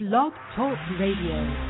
Blog Talk Radio.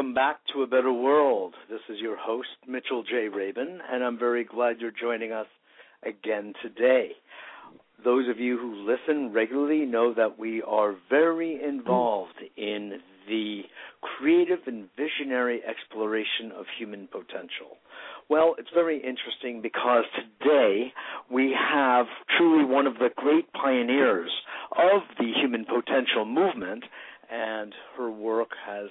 Welcome back to A Better World. This is your host, Mitchell J. Rabin, and I'm very glad you're joining us again today. Those of you who listen regularly know that we are very involved in the creative and visionary exploration of human potential. Well, it's very interesting because today we have truly one of the great pioneers of the human potential movement and her work has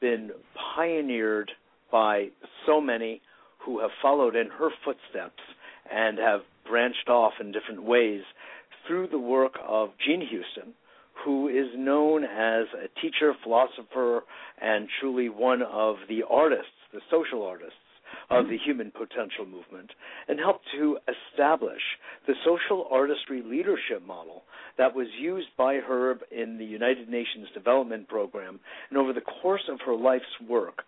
been pioneered by so many who have followed in her footsteps and have branched off in different ways through the work of Jean Houston, who is known as a teacher, philosopher, and truly one of the artists, the social artists of mm-hmm. the human potential movement and helped to establish the social artistry leadership model that was used by Herb in the United Nations Development Program. And over the course of her life's work,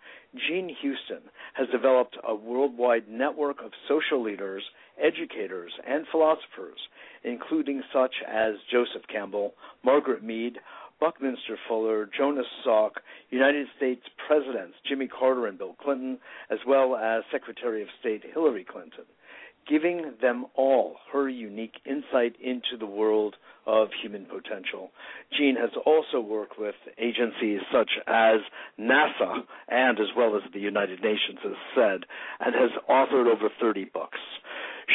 Jean Houston has developed a worldwide network of social leaders, educators, and philosophers, including such as Joseph Campbell, Margaret Mead, Buckminster Fuller, Jonas Salk, United States Presidents Jimmy Carter and Bill Clinton, as well as Secretary of State Hillary Clinton, giving them all her unique insight into the world of human potential. Jean has also worked with agencies such as NASA and as well as the United Nations, as said, and has authored over 30 books.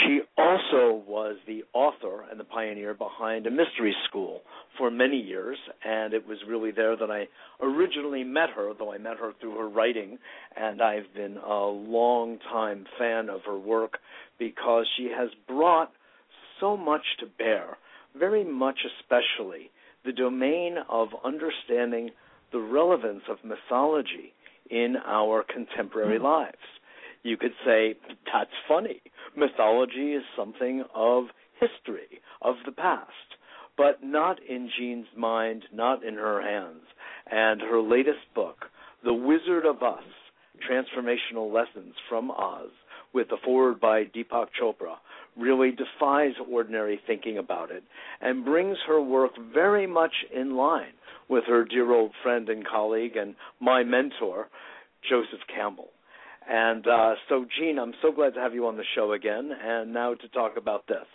She also was the author and the pioneer behind a mystery school for many years, and it was really there that I originally met her, though I met her through her writing, and I've been a long time fan of her work because she has brought so much to bear, very much especially the domain of understanding the relevance of mythology in our contemporary mm-hmm. lives. You could say, that's funny. Mythology is something of history, of the past, but not in Jean's mind, not in her hands. And her latest book, The Wizard of Us Transformational Lessons from Oz, with a foreword by Deepak Chopra, really defies ordinary thinking about it and brings her work very much in line with her dear old friend and colleague and my mentor, Joseph Campbell. And uh, so, Jean, I'm so glad to have you on the show again, and now to talk about this.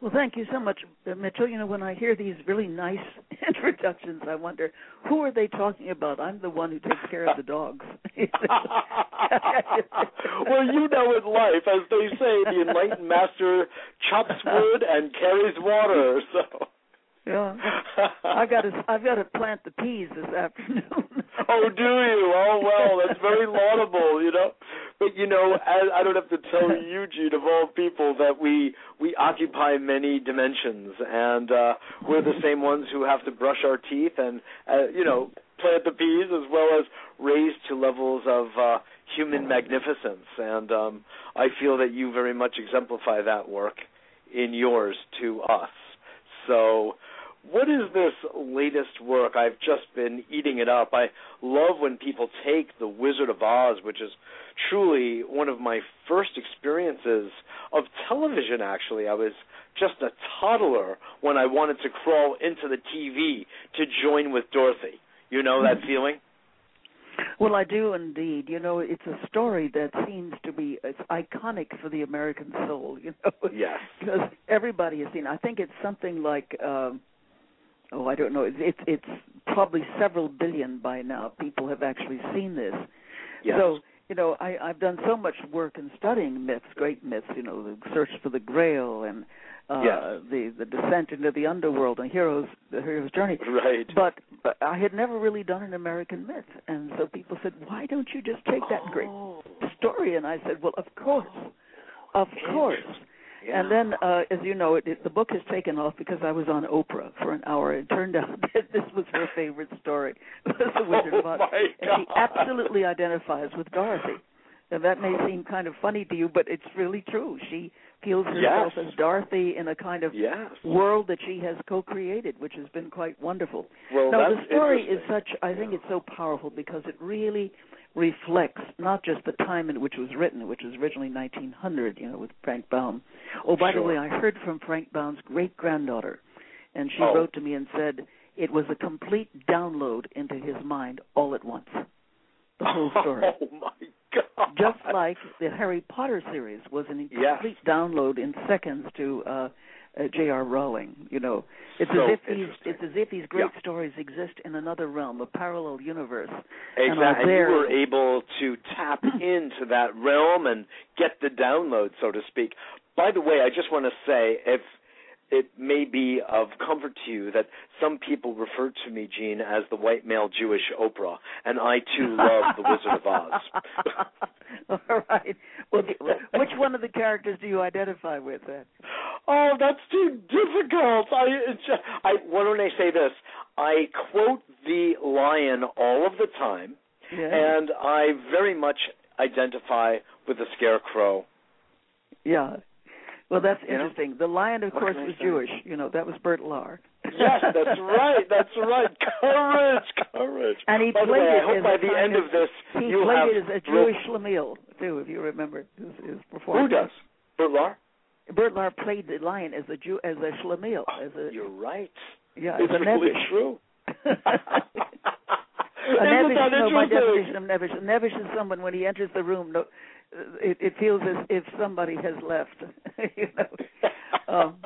Well, thank you so much, uh, Mitchell. You know, when I hear these really nice introductions, I wonder who are they talking about? I'm the one who takes care of the dogs. well, you know in life, as they say, the enlightened master chops wood and carries water. So. Yeah, I got to I've got to plant the peas this afternoon. Oh, do you? Oh, well, that's very laudable, you know. But you know, I, I don't have to tell you, Jean, of all people, that we we occupy many dimensions, and uh we're the same ones who have to brush our teeth and uh, you know plant the peas as well as raise to levels of uh human magnificence. And um I feel that you very much exemplify that work in yours to us. So what is this latest work? I've just been eating it up. I love when people take The Wizard of Oz, which is truly one of my first experiences of television, actually. I was just a toddler when I wanted to crawl into the TV to join with Dorothy. You know that mm-hmm. feeling? Well, I do indeed. You know, it's a story that seems to be it's iconic for the American soul. You know, Yes. because everybody has seen. I think it's something like, um, oh, I don't know. It's it's, it's probably several billion by now. People have actually seen this. Yes. So you know, I, I've done so much work in studying myths, great myths. You know, the search for the Grail and uh, Yes. the the descent into the underworld and heroes the hero's journey. right. But, but I had never really done an American myth, and so people said, "Why don't you just take that great Oh, story?" And I said, "Well, of course, of course." Yeah. And then, uh, as you know, it, it, the book has taken off because I was on Oprah for an hour. It turned out that this was her favorite story, was the Wizard of Oz, Oh, and she absolutely identifies with Dorothy. And that may seem kind of funny to you, but it's really true. She feels herself Yes. as Dorothy in a kind of Yes. world that she has co-created, which has been quite wonderful. Well, no, that's the story is such. I think it's so powerful because it really reflects not just the time in which it was written, which was originally 1900, you know, with Frank Baum. Oh, by the way, I heard from Frank Baum's great granddaughter, and she Oh. wrote to me and said it was a complete download into his mind all at once. The whole story. Oh my God. Just like the Harry Potter series was an Yes. complete download in seconds to uh, uh, J.R. Rowling. You know, it's So as if these it's as if these great Yeah. stories exist in another realm, a parallel universe. Exactly. And And you were able to tap into that realm and get the download, so to speak. By the way, I just want to say if it may be of comfort to you that some people refer to me, Jean, as the white male Jewish Oprah, and I too love The Wizard of Oz. All right. Well, which one of the characters do you identify with then? Oh, that's too difficult. I, it's just, I why don't I say this? I quote the lion all of the time, Yeah. and I very much identify with the scarecrow. yeah. Well, that's You know? interesting. The lion, of course, was? Jewish. You know, that was Bert Lahr. Yes, that's right. That's right. Courage, courage. And he by played way, it I hope by the end of this He you played it as a Jewish Schlemiel too, if you remember his, his Who does? Bert Lahr? Bert Lahr played the lion as a Jew, as a Schlemiel, ah, as a You're right. yeah, it's really Nebbish. true. a Isn't Nebbish, that no, my interesting? definition of Nebbish. A Nebbish is someone when he enters the room, no, it, it feels as if somebody has left. you know. Um,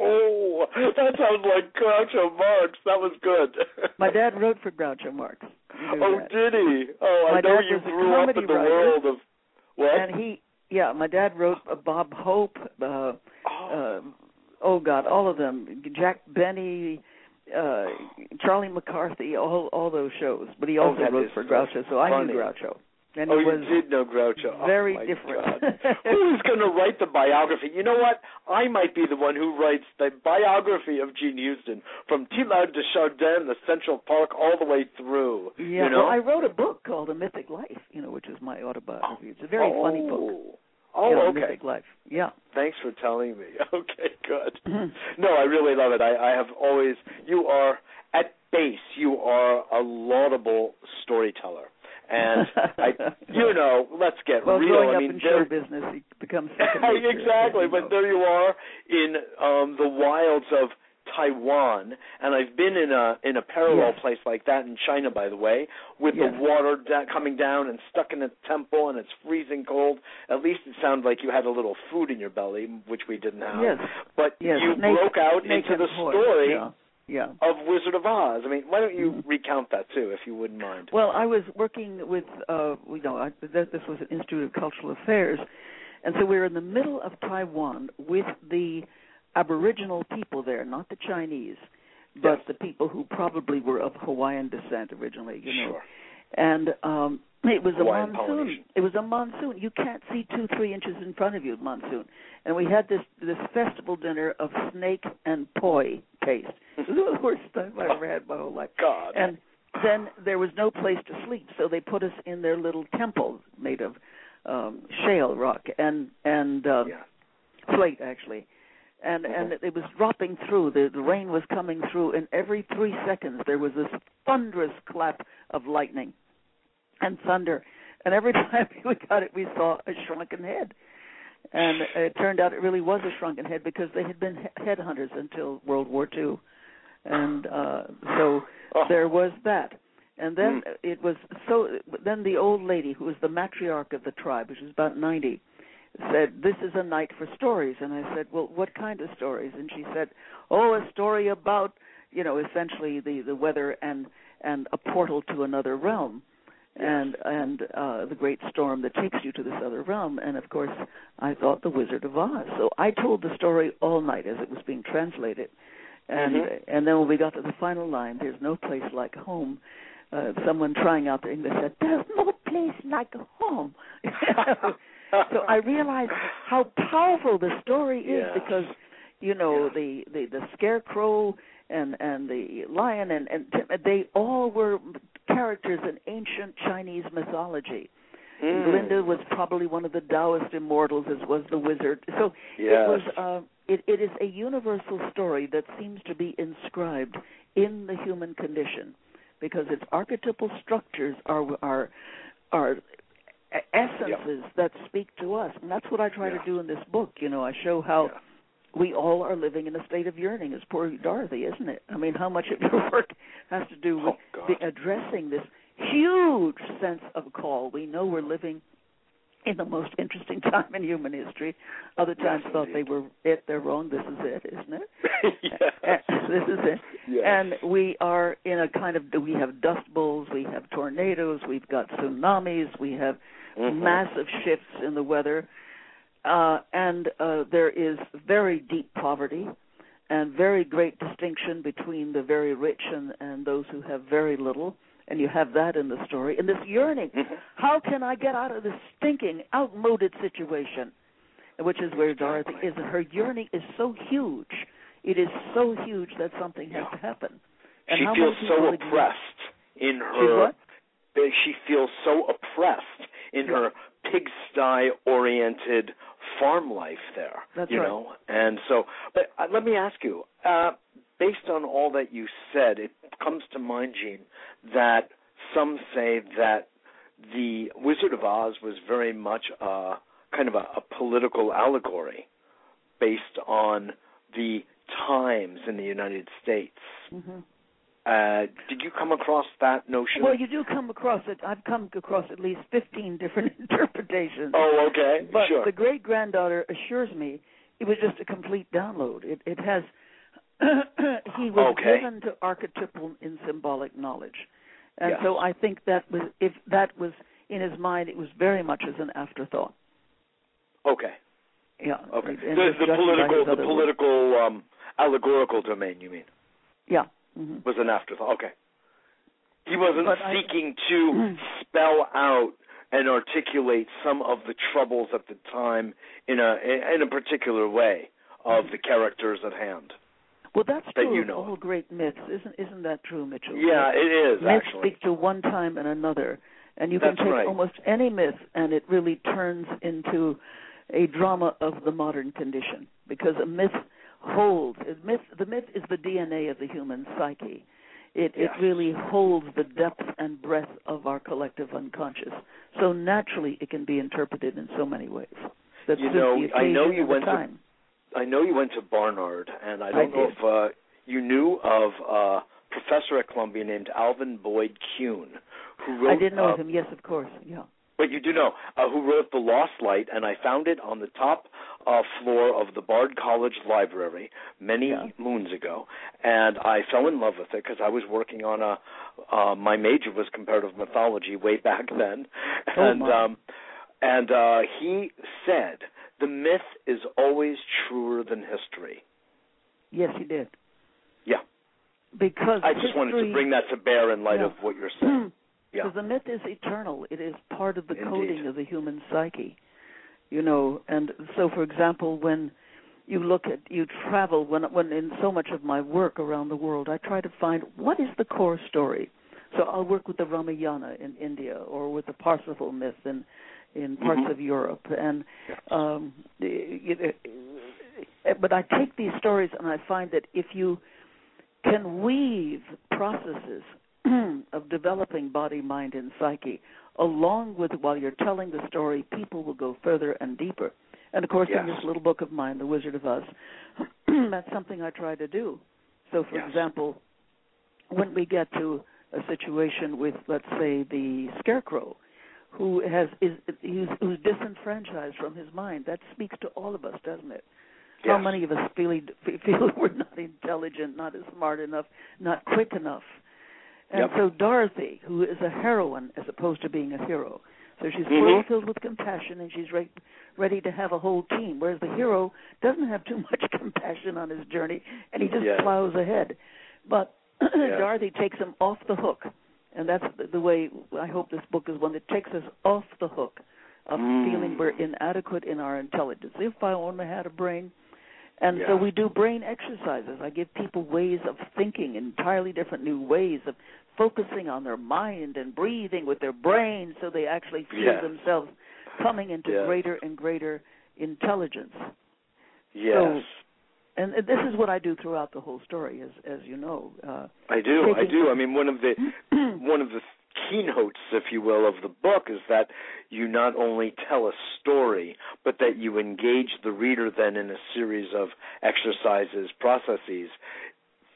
oh, that sounds like Groucho Marx. That was good. my dad wrote for Groucho Marx. Oh, that. did he? Oh, I My know you grew up in the writer. world of what? And he, yeah, my dad wrote uh, Bob Hope. Uh, oh, uh, oh God, all of them. Jack Benny, uh, Charlie McCarthy, all all those shows. But he Oh, also that wrote for Groucho, so I knew Groucho. And oh, you did know Groucho. Oh, very my different. Who's going to write the biography? You know what? I might be the one who writes the biography of Jean Houston from Teilhard uh, de Chardin, the Central Park, all the way through. Yeah, you know? well, I wrote a book called A Mythic Life, you know, which is my autobiography. It's a very oh. funny book. Oh, know, okay. Mythic Life. Yeah. Thanks for telling me. Okay, good. Mm-hmm. No, I really love it. I, I have always. You are at base. You are a laudable storyteller, and I, you know, let's get well, real. growing I up mean, in there- show business, it becomes exactly, as you know. but there you are in um the wilds of Taiwan, and I've been in a in a parallel Yes. place like that in China, by the way, with Yes. the water da- coming down and stuck in a temple, and it's freezing cold. At least it sounded like you had a little food in your belly, which we didn't have. Yes. But Yes, you snake- broke out snake into the story Yeah. Yeah. of Wizard of Oz. I mean, why don't you Mhm. recount that too, if you wouldn't mind? Well, I was working with, uh, you know, I, th- this was an Institute of Cultural Affairs, and so we were in the middle of Taiwan with the Aboriginal people there, not the Chinese, but Yes. the people who probably were of Hawaiian descent originally, you know. Sure. And um it was Hawaiian a monsoon. It was a monsoon. You can't see two, three inches in front of you monsoon. And we had this this festival dinner of snake and poi It was the worst time I ever had in my whole life. God. And then there was no place to sleep, so they put us in their little temple made of um shale rock and and uh, yeah. slate actually. And and it was dropping through. The, the rain was coming through, and every three seconds there was this thunderous clap of lightning and thunder. And every time we got it, we saw a shrunken head. And it turned out it really was a shrunken head because they had been headhunters until World War II, and uh, so Oh. there was that. And then Mm. it was so. Then the old lady, who was the matriarch of the tribe, which was about ninety, said, "This is a night for stories." And I said, "Well, what kind of stories?" And she said, "Oh, a story about, you know, essentially the the weather and and a portal to another realm." And and uh the great storm that takes you to this other realm and of course I thought the Wizard of Oz. So I told the story all night as it was being translated. And Mhm. and then when we got to the final line, there's no place like home. Uh someone trying out the English said, There's no place like home. so I realized how powerful the story is Yes. because you know Yeah. the, the the scarecrow and and the lion and and they all were characters in ancient Chinese mythology. Mm. Glinda was probably one of the Taoist immortals, as was the wizard. So Yes. it was. Uh, it, it is a universal story that seems to be inscribed in the human condition, because its archetypal structures are are are essences that speak to us, and that's what I try Yeah. to do in this book. You know, I show how Yeah. We all are living in a state of yearning as poor Dorothy, isn't it? I mean, how much of your work has to do with Oh, the, addressing this huge sense of call. We know we're living in the most interesting time in human history. Other times Yes, thought they were it, they're wrong. This is it, isn't it? yes. this is it. Yes. And we are in a kind of we have dust bowls, we have tornadoes, we've got tsunamis, we have Mhm. massive shifts in the weather, uh, and uh, there is very deep poverty and very great distinction between the very rich and, and those who have very little. And you have that in the story. And this yearning, Mhm. how can I get out of this stinking, outmoded situation? Which is where Dorothy is. And her yearning is so huge. It is so huge that something has Yeah. to happen. And she feels so oppressed in her what? she feels so oppressed in Yeah. her pigsty oriented farm life there That's you right. know and so but uh, let me ask you uh based on all that you said it comes to mind Jean that some say that the Wizard of Oz was very much a kind of a, a political allegory based on the times in the United States Mhm. Uh, did you come across that notion? Well, you do come across it. I've come across at least 15 different interpretations. oh, okay, but sure. the great granddaughter assures me it was just a complete download. It, it has. he was Okay. given to archetypal and symbolic knowledge, and Yes. so I think that was if that was in his mind, it was very much as an afterthought. okay, Yeah. okay. The, the political, the political, um, allegorical domain. You mean Yeah. Hmm was an afterthought? Okay. He wasn't But I- seeking to spell out and articulate some of the troubles at the time in a in a particular way of the characters at hand. Well, that's That true you of know all great myths, isn't isn't that true, Mitchell? Yeah, it is myths actually. speak to one time and another, and you can That's take right. almost any myth, and it really turns into a drama of the modern condition because a myth holds. Myth, the myth is the DNA of the human psyche. It Yes. it really holds the depth and breadth of our collective unconscious. So naturally, it can be interpreted in so many ways. That's You know, I know you went to- I know you went to Barnard, and I I don't know did. if uh, you knew of a professor at Columbia named Alvin Boyd Kuhn, who wrote. I didn't know uh, of him. Yes, of course. Yeah. But you do know uh, who wrote The Lost Light, and I found it on the top uh, floor of the Bard College Library many Yeah. moons ago, and I fell in love with it because I was working on a. Uh, my major was comparative mythology way back then, Oh, and my. um, and uh, he said the myth is always truer than history. Yes, he did. Yeah, Because I just wanted to bring that to bear in light Yeah. of what you're saying. Yeah. Because the myth is eternal. It is part of the Indeed. coding of the human psyche. You know, and so for example, when you look at you travel when when in so much of my work around the world, I try to find what is the core story. So I'll work with the Ramayana in India or with the Parsifal myth in in parts Mhm. of Europe and um you know, but I take these stories and I find that if you can weave processes of developing body, mind, and psyche along with while you're telling the story, people will go further and deeper. And of course, in this little book of mine, The Wizard of Oz, that's something I try to do. So, for Yes. example, when we get to a situation with, let's say, the scarecrow, who has is who's, who's disenfranchised from his mind. That speaks to all of us, doesn't it? Yes. How many of us feel feel we're not intelligent, not smart enough, not quick enough? And Yep. so Dorothy, who is a heroine as opposed to being a hero, so she's Mhm. fully filled with compassion and she's re- ready to have a whole team. Whereas the hero doesn't have too much compassion on his journey and he just Yes. plows ahead. But. Dorothy takes him off the hook, and that's the, the way I hope this book is one that takes us off the hook of Mm. feeling we're inadequate in our intelligence. If I only had a brain. And so we do brain exercises. I give people ways of thinking, entirely different new ways of focusing on their mind and breathing with their brain so they actually feel Yes. themselves coming into Yes. greater and greater intelligence. Yes. And this is what I do throughout the whole story, as as you know. Uh, I do. I do. I mean, one of the one of the keynotes, if you will, of the book is that you not only tell a story, but that you engage the reader then in a series of exercises, processes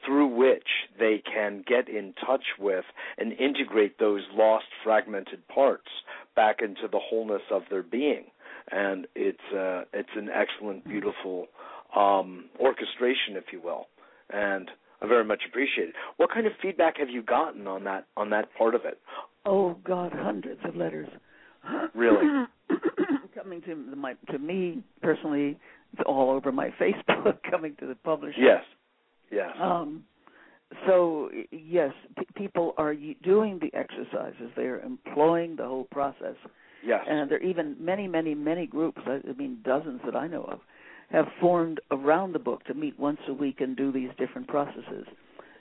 through which they can get in touch with and integrate those lost fragmented parts back into the wholeness of their being and it's uh it's an excellent beautiful um orchestration if you will and I very much appreciate it. What kind of feedback have you gotten on that on that part of it? oh God, hundreds of letters. Really? coming to my to me personally, it's all over my Facebook. Coming to the publisher. Yes. Yes. Um, so yes, p- people are y- doing the exercises. They are employing the whole process, yes. and there are even many, many, many groups. I, I mean, dozens that I know of have formed around the book to meet once a week and do these different processes.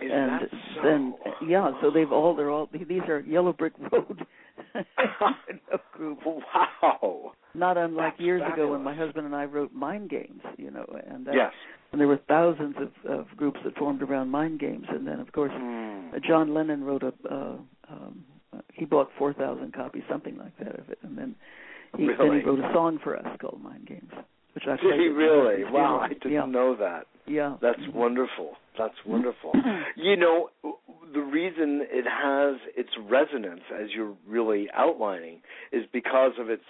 Is and that so? then yeah, so they've all they're all these are Yellow Brick Road group. Wow. Not unlike That's years ago when my husband and I wrote Mind Games, you know, and that, Yes. And there were thousands of, of groups that formed around Mind Games, and then of course Mm. John Lennon wrote a uh, um, he bought four thousand copies, something like that of it, and then he then he wrote a song for us called Mind Games, which I Did he really? Wow, I funeral. didn't yeah. know that. Yeah, That's Mhm. wonderful. That's wonderful. you know, the reason it has its resonance, as you're really outlining, is because of its,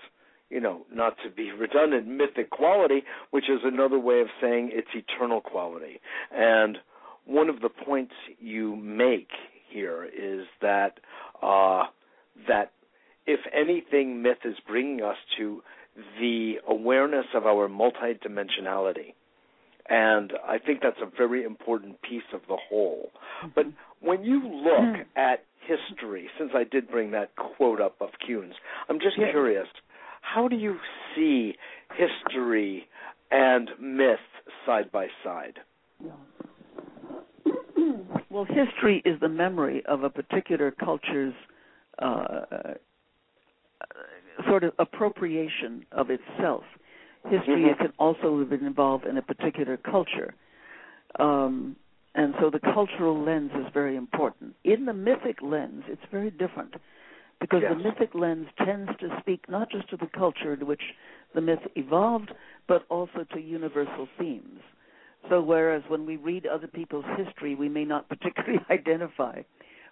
you know, not to be redundant, mythic quality, which is another way of saying its eternal quality. And one of the points you make here is that uh, that if anything, myth is bringing us to the awareness of our multidimensionality. And I think that's a very important piece of the whole. But when you look at history, since I did bring that quote up of Kuhn's, I'm just curious, how do you see history and myth side by side? well, history is the memory of a particular culture's uh, sort of appropriation of itself. History Mhm. can also have been involved in a particular culture. Um, and so the cultural lens is very important. In the mythic lens, it's very different because the mythic lens tends to speak not just to the culture in which the myth evolved, but also to universal themes. So whereas when we read other people's history, we may not particularly identify,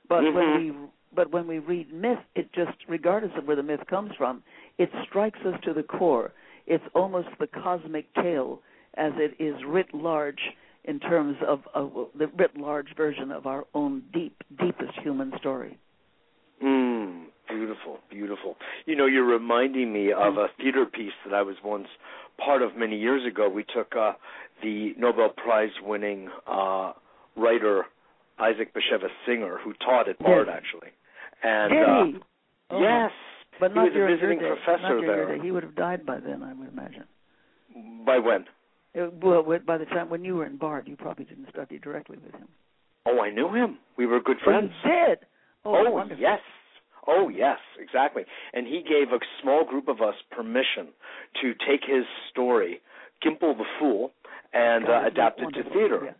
but when Mhm. we but when we read myth, it just regardless of where the myth comes from, it strikes us to the core. It's almost the cosmic tale as it is writ large in terms of, of the writ large version of our own deep, deepest human story. Mm, beautiful, beautiful. You know, you're reminding me of a theater piece that I was once part of many years ago. We took uh, the Nobel Prize winning uh, writer Isaac Bashevis Singer, who taught at Bard Yes. actually. And Did uh, he? Oh, yes, But he not was a during visiting your professor not there. Day. He would have died by then, I would imagine. By when? Uh, well, by the time when you were in Bard, you probably didn't study directly with him. Oh, I knew him. We were good Oh, friends. you did. Oh, Oh, yes. Oh yes, exactly. And he gave a small group of us permission to take his story, Gimpel the Fool, and uh, adapt it to theater. Yeah.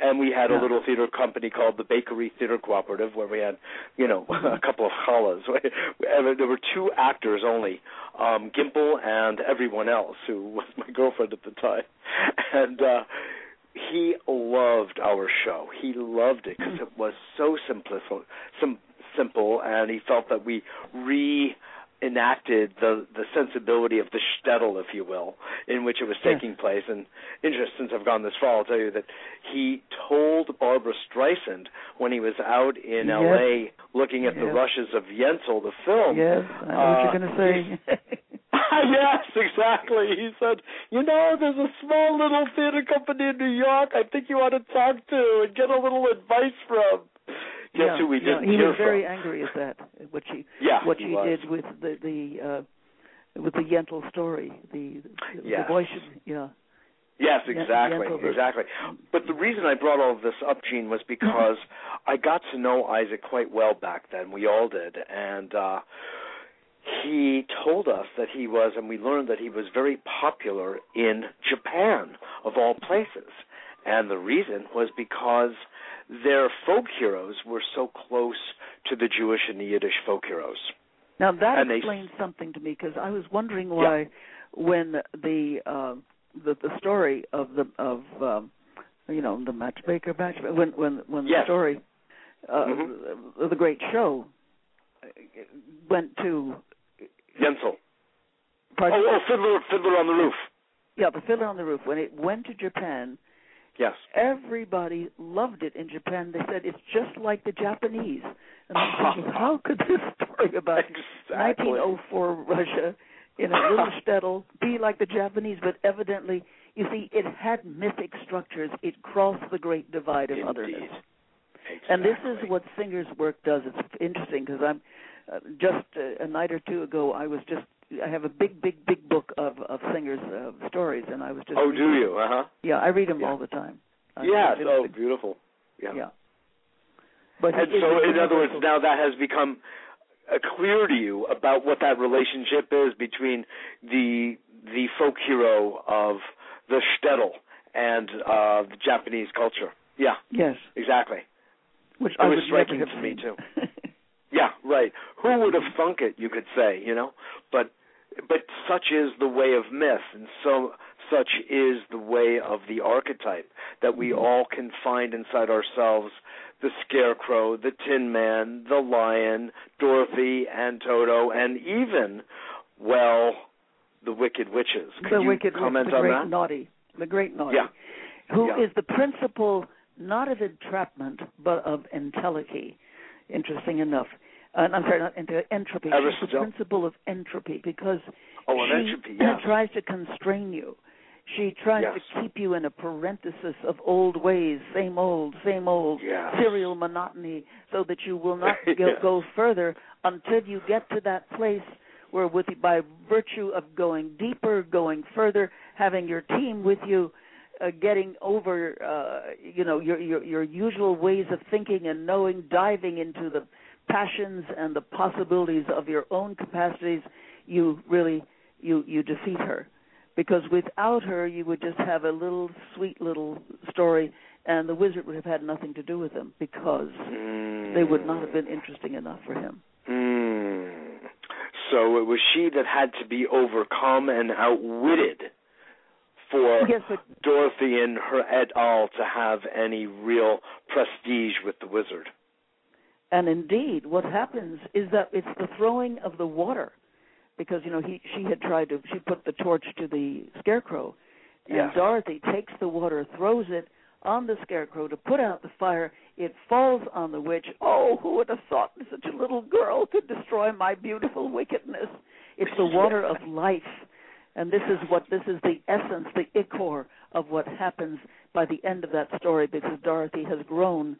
And we had a little theater company called the Bakery Theater Cooperative, where we had, you know, a couple of challahs. There were two actors only, um, Gimpel and everyone else, who was my girlfriend at the time. And uh, he loved our show. He loved it because it was so simplistic, sim- simple, and he felt that we re enacted the the sensibility of the shtetl, if you will, in which it was taking place. And interest, since I've gone this far, I'll tell you that he told Barbra Streisand when he was out in yes. L.A. looking at yes. the rushes of Yentl, the film. Yes, I know uh, what you're going to say. yes, exactly. He said, "You know, there's a small little theater company in New York. I think you ought to talk to and get a little advice from." Guess yeah, who we yeah, didn't he hear was very from? angry at that. What she yeah, what she was. did with the the uh with the Yentl story. The yes. the should yeah. Yes, exactly, Yentl, exactly. But the reason I brought all of this up, Jean, was because I got to know Isaac quite well back then. We all did, and uh he told us that he was, and we learned that he was very popular in Japan, of all places. And the reason was because their folk heroes were so close to the Jewish and the Yiddish folk heroes. Now that And they- explains something to me because I was wondering why, when the uh, the the story of the of um, you know the matchmaker match when when when the Yes. story uh, Mhm. of the great show uh, went to Yentl. pardon, Oh, oh, Fiddler, Fiddler on the Roof. yeah the fiddler on the roof when it went to Japan Yes. everybody loved it in Japan. They said it's just like the Japanese. And I'm thinking, how could this story about Exactly. 1904 Russia in a little shtetl be like the Japanese? But evidently, you see, it had mythic structures. It crossed the great divide of Indeed. otherness. Exactly. And this is what Singer's work does. It's interesting because I'm uh, just uh, a night or two ago. I was just I have a big, big, big book of of Singer's uh, stories, and I was just Oh, do you? Uh huh. Yeah, I read them Yeah. all the time. I- it's- Oh, it's- beautiful. Yeah. yeah. But And so, in other words, now that has become uh, clear to you about what that relationship is between the the folk hero of the shtetl and uh, the Japanese culture. Yeah, yes, exactly. which It I was striking to me, too. Yeah, right. Who would have thunk it? You could say, you know, but but such is the way of myth, and so such is the way of the archetype that we mm-hmm. all can find inside ourselves: the scarecrow, the Tin Man, the lion, Dorothy, and Toto, and even, well, the wicked witches. Could the you wicked, comment the on great that? naughty, the great naughty, Yeah. who is Yeah. the principle not of entrapment but of entelechy. Interesting enough. Uh, I'm sorry, not ent- entropy. She's the principle of entropy because Oh, she entropy, yeah. tries to constrain you. She tries Yes. to keep you in a parenthesis of old ways, same old, same old, Yes. serial monotony, so that you will not go, Yes. go further until you get to that place where, with by virtue of going deeper, going further, having your team with you, uh, getting over, uh, you know, your, your your usual ways of thinking and knowing, diving into the passions and the possibilities of your own capacities, you really you you defeat her because without her you would just have a little sweet little story and the wizard would have had nothing to do with them because they would not have been interesting enough for him Mm. So it was she that had to be overcome and outwitted for yes but Dorothy and her et al. to have any real prestige with the wizard. And indeed what happens is that it's the throwing of the water because you know he she had tried to she put the torch to the scarecrow and Yes. Dorothy takes the water, throws it on the scarecrow to put out the fire. It falls on the witch. Oh, who would have thought such a little girl could destroy my beautiful wickedness? It's the water of life. And this is what this is the essence, the ichor of what happens by the end of that story because Dorothy has grown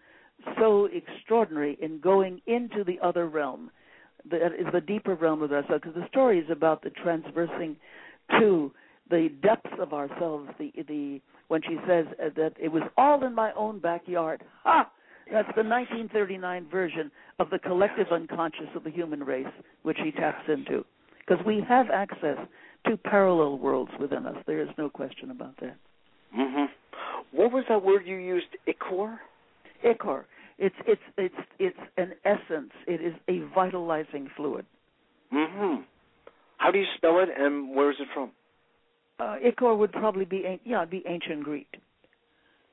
so extraordinary in going into the other realm. That is the deeper realm of ourselves because the story is about the transversing to the depths of ourselves. The the when she says uh, that it was all in my own backyard. Ha! That's the 1939 version of the collective unconscious of the human race, which he taps into. Because we have access to parallel worlds within us. There is no question about that. hmm What was that word you used? Ichor. Ichor. It's it's it's it's an essence. It is a vitalizing fluid. hmm How do you spell it, and where is it from? Uh, ichor would probably be yeah, it'd be ancient Greek.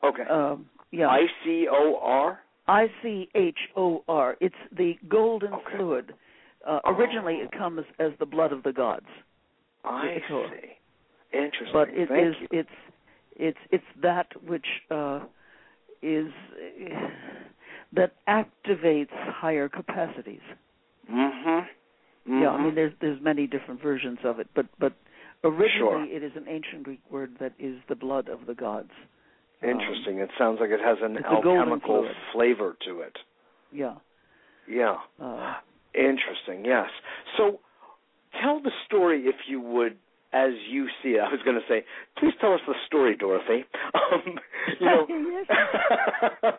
Okay. Um, yeah. I C O R. I C H O R. It's the golden Okay. fluid. Uh, originally, it comes as the blood of the gods, I Ichor. see. Interesting. but it is it's it's it's that which uh, is that activates higher capacities. Mm-hmm. Yeah, I mean there's there's many different versions of it, but but originally Sure. it is an ancient Greek word that is the blood of the gods. Um, Interesting. it sounds like it has an it's a golden alchemical flavor to it. yeah. Yeah. Uh, Interesting. Yes. So, tell the story, if you would, as you see it. I was going to say, please tell us the story, Dorothy. Um, you know,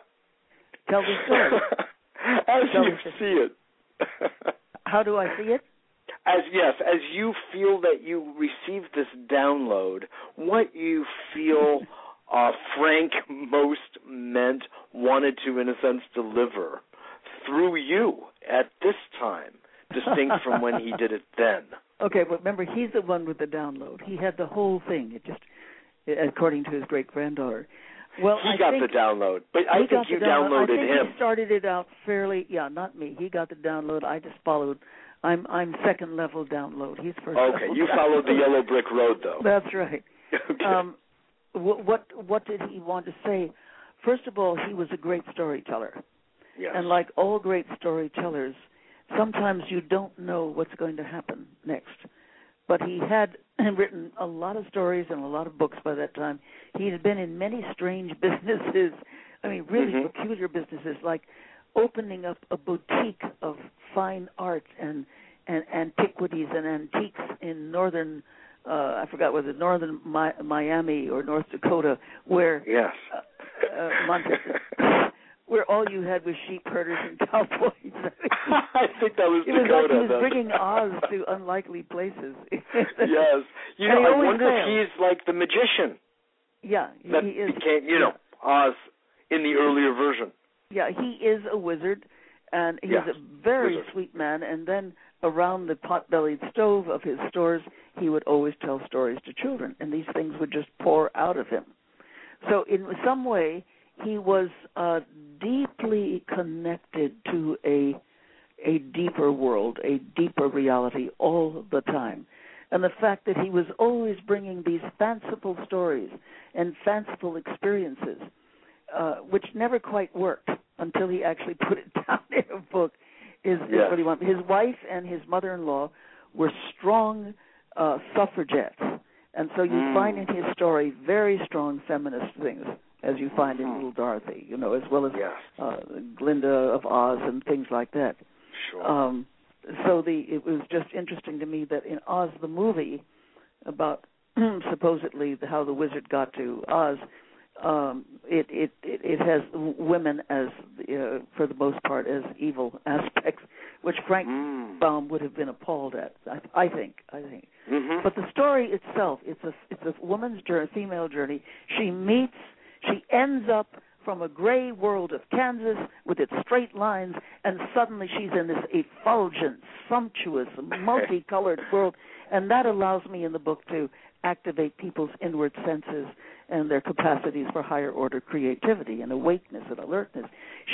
Tell the story. as Tell you the- see it. How do I see it? As yes, as you feel that you received this download, what you feel uh, Frank most meant, wanted to, in a sense, deliver through you at this time, distinct from when he did it then. Okay, but remember he's the one with the download. He had the whole thing. It just according to his great granddaughter. Well, he I got the download, but I think you download. downloaded I think him. He started it out fairly. Yeah, not me. He got the download. I just followed. I'm I'm second level download. He's first. Okay, you followed the yellow brick road, though. That's right. okay. Um, what what what did he want to say? First of all, he was a great storyteller, yes. and like all great storytellers, sometimes you don't know what's going to happen next. But he had written a lot of stories and a lot of books by that time. He had been in many strange businesses. I mean, really Mhm. peculiar businesses, like opening up a boutique of fine art and and antiquities and antiques in northern uh I forgot whether northern Mi- Miami or North Dakota where yes. uh, uh, where all you had was sheep herders and cowboys. I think that was It was like he was bringing Oz to unlikely places. yes. You know, he I wonder if he's like the magician Yeah, that he is. became, you know, Oz in the earlier version. Yeah, he is a wizard, and he's Yes, a very wizard. sweet man. And then around the pot-bellied stove of his stores, he would always tell stories to children, and these things would just pour out of him. So, in some way, he was uh, deeply connected to a a deeper world, a deeper reality all the time. And the fact that he was always bringing these fanciful stories and fanciful experiences, uh, which never quite worked until he actually put it down in a book, is, is Yes. what he wanted. His wife and his mother-in-law were strong uh, suffragettes, and so you Mm. find in his story very strong feminist things, as you find in Mhm. Little Dorothy, you know, as well as Yes. uh, Glinda of Oz and things like that. Sure. Um, so the it was just interesting to me that in Oz the movie about supposedly the, how the wizard got to Oz, um, it, it it it has women as uh, for the most part as evil aspects, which Frank Mm. Baum would have been appalled at. I, I think. I think. Mhm. But the story itself, it's a it's a woman's journey, female journey. She meets, she ends up from a gray world of Kansas with its straight lines, and suddenly she's in this effulgent, sumptuous, multicolored world, and that allows me in the book to activate people's inward senses and their capacities for higher order creativity and awakeness and alertness.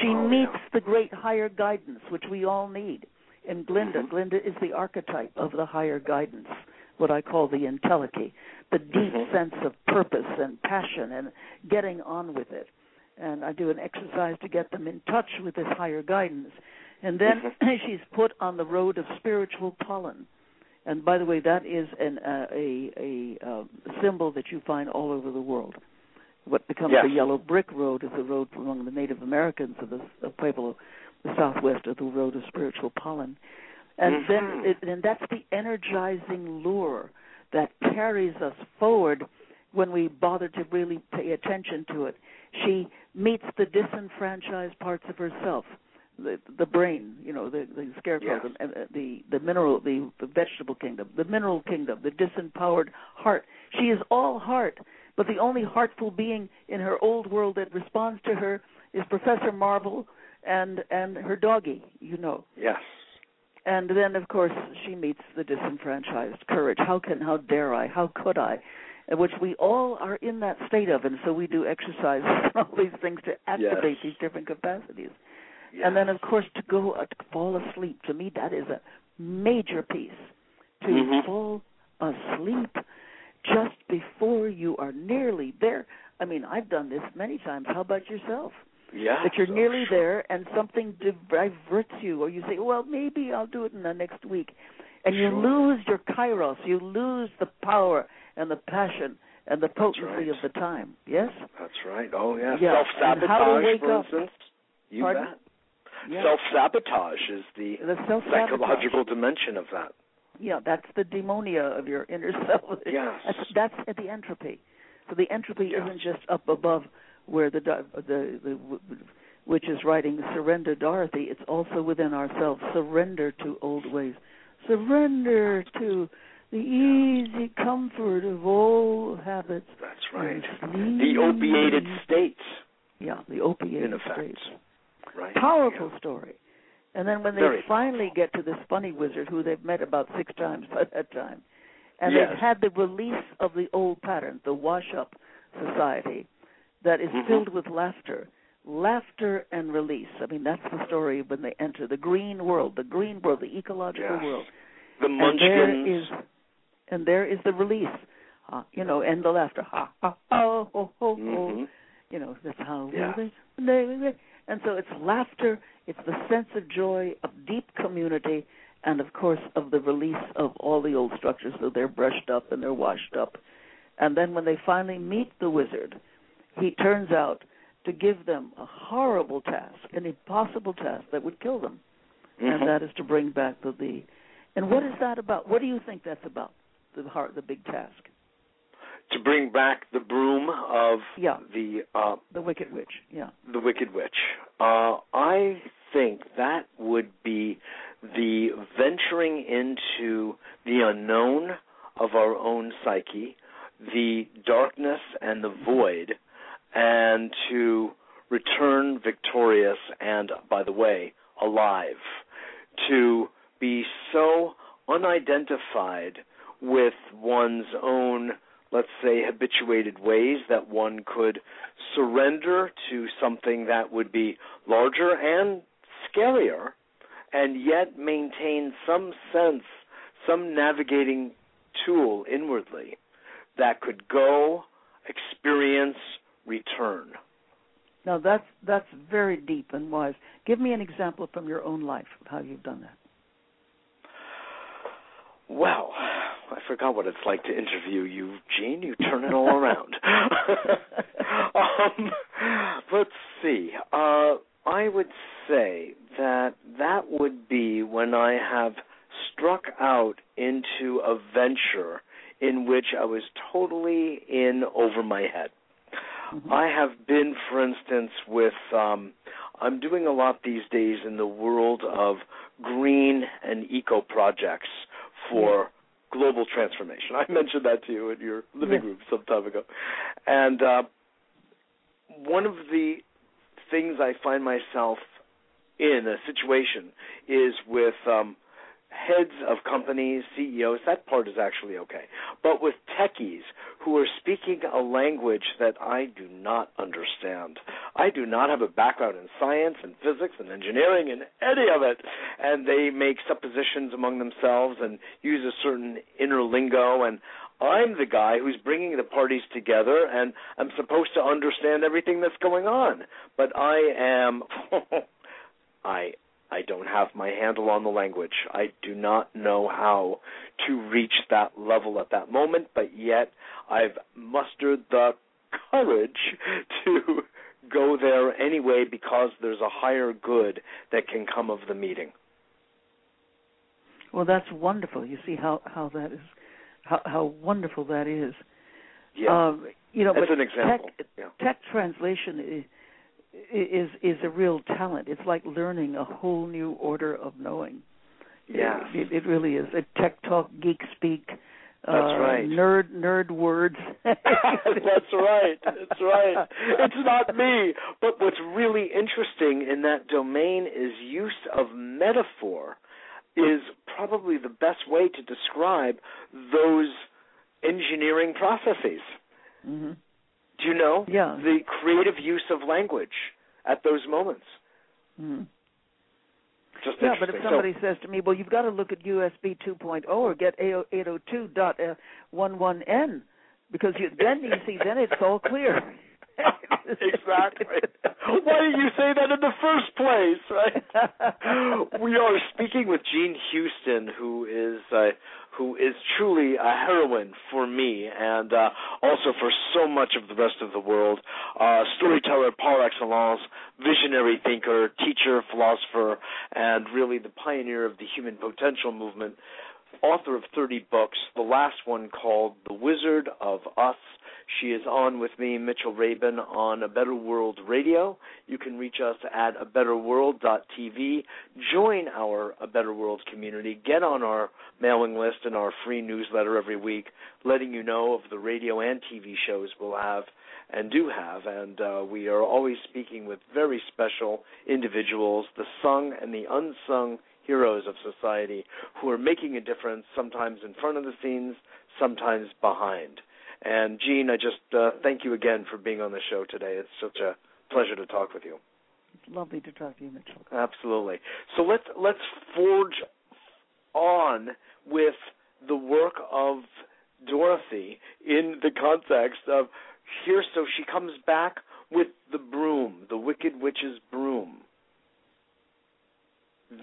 She Oh, meets yeah. the great higher guidance which we all need. And Glinda, Mhm. Glinda is the archetype of the higher guidance, what I call the entelechy, the deep Mhm. sense of purpose and passion and getting on with it. And I do an exercise to get them in touch with this higher guidance. And then she's put on the road of spiritual pollen. And by the way, that is an, uh, a a uh, symbol that you find all over the world. What becomes Yes. the yellow brick road is the road among the Native Americans of the of Pueblo, the Southwest, of the road of spiritual pollen. And then, Mhm. it, and that's the energizing lure that carries us forward when we bother to really pay attention to it. She meets the disenfranchised parts of herself, the the brain, you know, the the scarecrow, Yes. the, uh, the the mineral, the, the vegetable kingdom, the mineral kingdom, the disempowered heart. She is all heart, but the only heartful being in her old world that responds to her is Professor Marvel and and her doggy, you know. yes. And then, of course, she meets the disenfranchised courage. How can, how dare I? How could I? Which we all are in that state of, and so we do exercises and all these things to activate Yes. these different capacities. Yes. And then, of course, to go uh, to fall asleep. To me, that is a major piece. To Mhm. fall asleep just before you are nearly there. I mean, I've done this many times. How about yourself? Yeah, that you're so nearly sure. there and something diverts you, or you say, well, maybe I'll do it in the next week. And you Sure. lose your kairos, you lose the power and the passion and the potency right. of the time. Yes? That's right. Oh yeah. Yeah, Self and how to sabotage, for up. instance. You Pardon? bet. Yeah. Self sabotage is the the psychological dimension of that. Yeah, that's the demonia of your inner self. Yes. That's, that's the entropy. So the entropy Yes. isn't just up above where the di- the, the which is writing surrender Dorothy. It's also within ourselves. Surrender to old ways. Surrender to the easy comfort of old habits. That's right. The opiated states. Yeah, the opiated in effect. state. Right. Powerful Yeah. story. And then when they Very finally powerful. get to this funny wizard who they've met about six times by that time, and Yes. they've had the release of the old pattern, the wash up society, that is Mhm. filled with laughter. Laughter and release. I mean, that's the story when they enter the green world, the green world, the ecological Yes. world. The And there munchkins. and there is the release. Uh, you know, and the laughter. Ha ha oh ho ho ho. Mhm. You know, that's how Yeah. and so it's laughter, it's the sense of joy, of deep community, and of course of the release of all the old structures so they're brushed up and they're washed up. And then when they finally meet the wizard, he turns out to give them a horrible task, an impossible task that would kill them. Mhm. And that is to bring back the, the and what is that about? What do you think that's about? The heart the big task. to bring back the broom of Yeah. the uh, The wicked witch. Yeah. the Wicked Witch. Uh, I think that would be the venturing into the unknown of our own psyche, the darkness and the void, and to return victorious and, by the way, alive. To be so unidentified with one's own let's say, habituated ways that one could surrender to something that would be larger and scarier, and yet maintain some sense, some navigating tool inwardly that could go, experience, return. Now that's that's very deep and wise. Give me an example from your own life of how you've done that. Well, I forgot what it's like to interview you, Jean. You turn it all around. um, let's see. Uh, I would say that that would be when I have struck out into a venture in which I was totally in over my head. Mhm. I have been, for instance, with um, I'm doing a lot these days in the world of green and eco projects for global transformation. I mentioned that to you in your living room some time ago, and uh, one of the things I find myself in a situation is with um, heads of companies, CEOs. That part is actually okay, but with techies who are speaking a language that I do not understand. I do not have a background in science and physics and engineering and any of it, and they make suppositions among themselves and use a certain inner lingo and I'm the guy who's bringing the parties together and I'm supposed to understand everything that's going on. But I am I I don't have my handle on the language. I do not know how to reach that level at that moment, but yet I've mustered the courage to go there anyway because there's a higher good that can come of the meeting. Well, that's wonderful. You see how how that is, how how wonderful that is. Yeah. Um, you know, As but an example. Tech, yeah. tech translation is, is a real talent. It's like learning a whole new order of knowing. Yes. It, it really is. A tech talk, geek speak. That's uh, right. Nerd nerd words. That's right. That's right. It's not me. But what's really interesting in that domain is use of metaphor is probably the best way to describe those engineering processes. hmm Do you know? Yeah. The creative use of language at those moments. hmm just yeah, but if somebody so, says to me, "Well, you've got to look at USB 2.0 or get 802.11n," because you, then you see, then it's all clear. exactly. Why did you say that in the first place, right? we are speaking with Jean Houston, who is uh, who is truly a heroine for me, and uh, also for so much of the rest of the world. Uh, storyteller par excellence, visionary thinker, teacher, philosopher, and really the pioneer of the human potential movement. Author of 30 books, the last one called The Wizard of Us she is on with me, Mitchell Rabin, on A Better World Radio. You can reach us at abetterworld.tv. Join our A Better World community. Get on our mailing list and our free newsletter every week, letting you know of the radio and TV shows we'll have and do have. And uh, we are always speaking with very special individuals, the sung and the unsung heroes of society who are making a difference, sometimes in front of the scenes, sometimes behind. And Jean, I just uh, thank you again for being on the show today. It's such a pleasure to talk with you. It's lovely to talk to you, Mitchell. Absolutely. So let's let's forge on with the work of Dorothy in the context of here. So she comes back with the broom, the Wicked Witch's broom.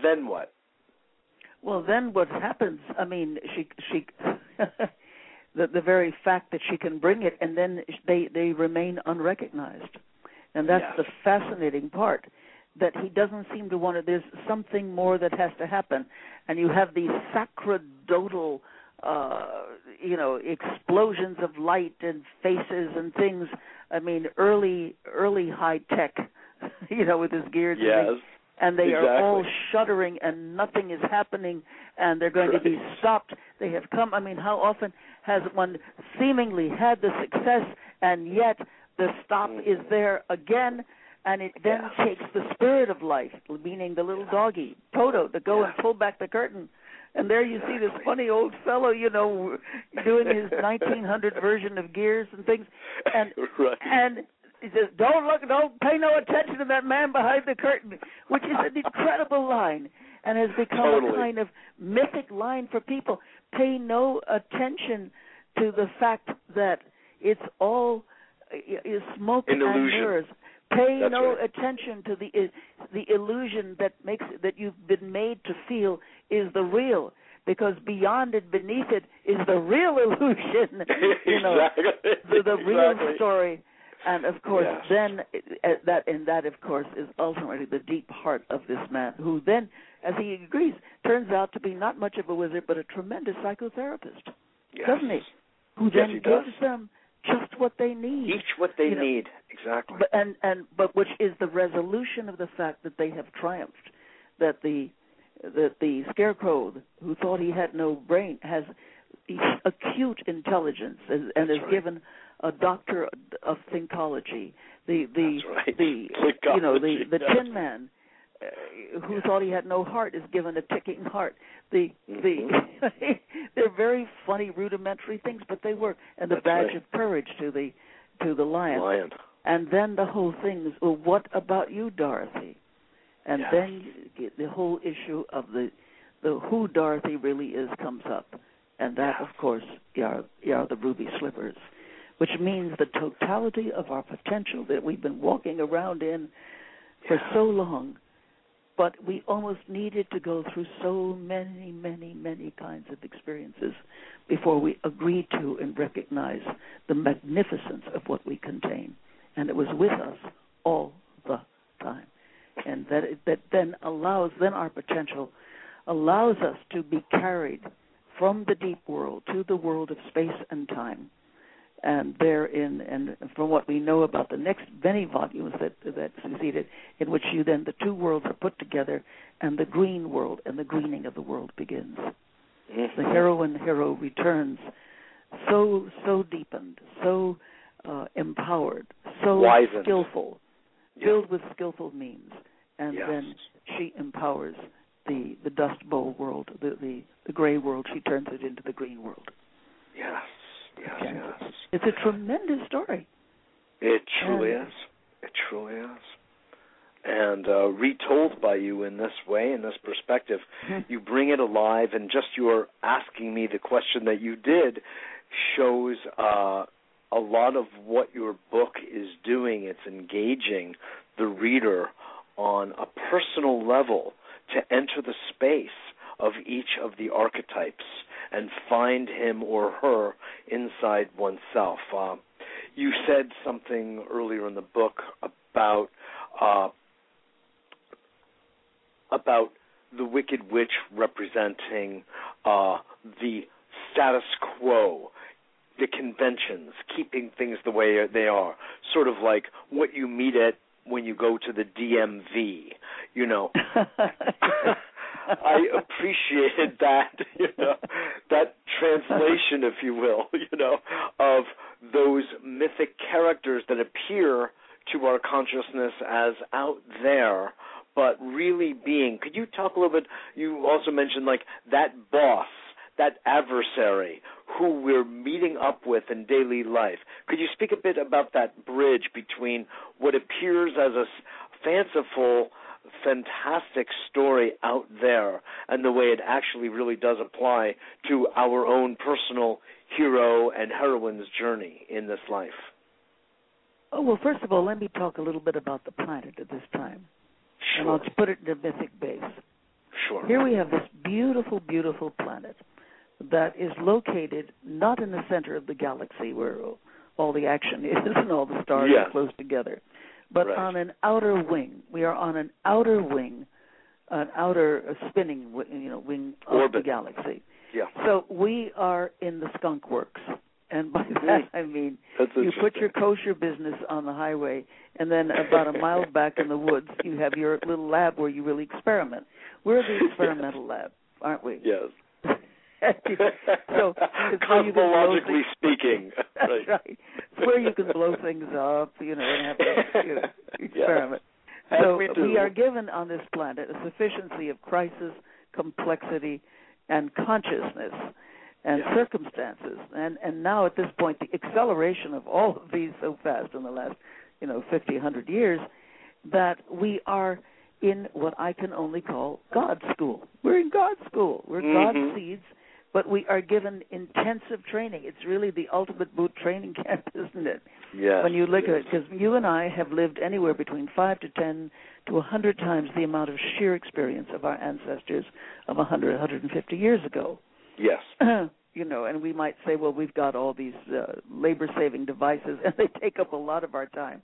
Then what? Well, then what happens? I mean, she she the the very fact that she can bring it and then they they remain unrecognized and that's yes. the fascinating part that he doesn't seem to want to there's something more that has to happen and you have these sacerdotal uh you know explosions of light and faces and things i mean early early high tech you know with his gears yes. and, things. and they exactly. are all shuddering and nothing is happening and they're going right. to be stopped they have come i mean how often has one seemingly had the success and yet the stop mm. is there again and it then yeah. takes the spirit of life meaning the little yeah. doggy toto to go yeah. and pull back the curtain and there you see this funny old fellow you know doing his 1900 version of gears and things and right. and he says don't look don't pay no attention to that man behind the curtain which is an incredible line and has become totally. a kind of mythic line for people pay no attention to the fact that it's all is smoke An and mirrors. Pay That's no right. attention to the uh, the illusion that makes that you've been made to feel is the real, because beyond it, beneath it, is the real illusion. you know, exactly. the, the real exactly. story. And of course, Yes. then uh, that and that, of course, is ultimately the deep heart of this man, who then, as he agrees, turns out to be not much of a wizard, but a tremendous psychotherapist, Yes. doesn't he? Who Yes, then he does. gives them just what they need. Each what they You know, need. Exactly. But and and but which is the resolution of the fact that they have triumphed, that the that the scarecrow who thought he had no brain has acute intelligence and, and is right. given a doctor of thinkology. The the That's right. the you know the the Tin Man. Uh, who thought he had no heart is given a ticking heart. The the they're very funny rudimentary things, but they work. And the That's badge right. of courage to the to the lion. Lion. And then the whole thing is, well, what about you, Dorothy? And Yes. then the whole issue of the the who Dorothy really is comes up, and that, Yes. of course, are are the ruby slippers, which means the totality of our potential that we've been walking around in for Yeah. so long. But we almost needed to go through so many, many, many kinds of experiences before we agreed to and recognize the magnificence of what we contain. And it was with us all the time. And that that then allows then our potential allows us to be carried from the deep world to the world of space and time. And therein, and from what we know about the next many volumes that that succeeded, in which you then the two worlds are put together, and the green world and the greening of the world begins. Mhm. The heroine hero returns, so so deepened, so uh, empowered, so Wizened. skillful, Yeah. filled with skillful means, and Yes. then she empowers the the dust bowl world, the, the the gray world. She turns it into the green world. Yes. Yes. Okay. Yes. It's a tremendous story. It truly And- is. It truly is. And and uh, retold by you in this way, in this perspective. you bring it alive, and just your asking me the question that you did shows uh, a lot of what your book is doing. It's engaging the reader on a personal level to enter the space of each of the archetypes and find him or her inside oneself. Uh, you said something earlier in the book about uh, about the Wicked Witch representing uh, the status quo, the conventions, keeping things the way they are, sort of like what you meet at when you go to the DMV. You know, I appreciated that, you know, that translation, if you will, you know, of those mythic characters that appear to our consciousness as out there, but really being. Could you talk a little bit? You also mentioned like that boss, that adversary who we're meeting up with in daily life. Could you speak a bit about that bridge between what appears as a fanciful fantastic story out there and the way it actually really does apply to our own personal hero and heroine's journey in this life. Oh, well, first of all, let me talk a little bit about the planet at this time. Sure. And I'll put it in a mythic base. Sure. Here we have this beautiful, beautiful planet that is located not in the center of the galaxy where all the action is and all the stars are close together but right. on an outer wing. We are on an outer wing, an outer spinning, you know, wing of Orbit. the galaxy. Yeah. So we are in the skunk works. And by mm-hmm. that I mean That's you put your kosher business on the highway, and then about a mile back in the woods, you have your little lab where you really experiment. We're the experimental lab, aren't we? Yes. so it's where you can blow Cosmologically speaking. That's right. right. It's where you can blow things up, you know, and have a you know, experiment. So we do. are given on this planet a sufficiency of crisis, complexity, and consciousness and Yeah. circumstances. And and now at this point, the acceleration of all of these so fast in the last, you know, 50, 100 years, that we are in what I can only call God school. We're in God school. We're Mhm. God seeds, but we are given intensive training. It's really the ultimate boot training camp, isn't it? Yes. when you look yes. at it, because you and I have lived anywhere between five to ten to a hundred times the amount of sheer experience of our ancestors of a hundred, hundred and fifty years ago. Yes. you know, and we might say, well, we've got all these uh, labor-saving devices, and they take up a lot of our time.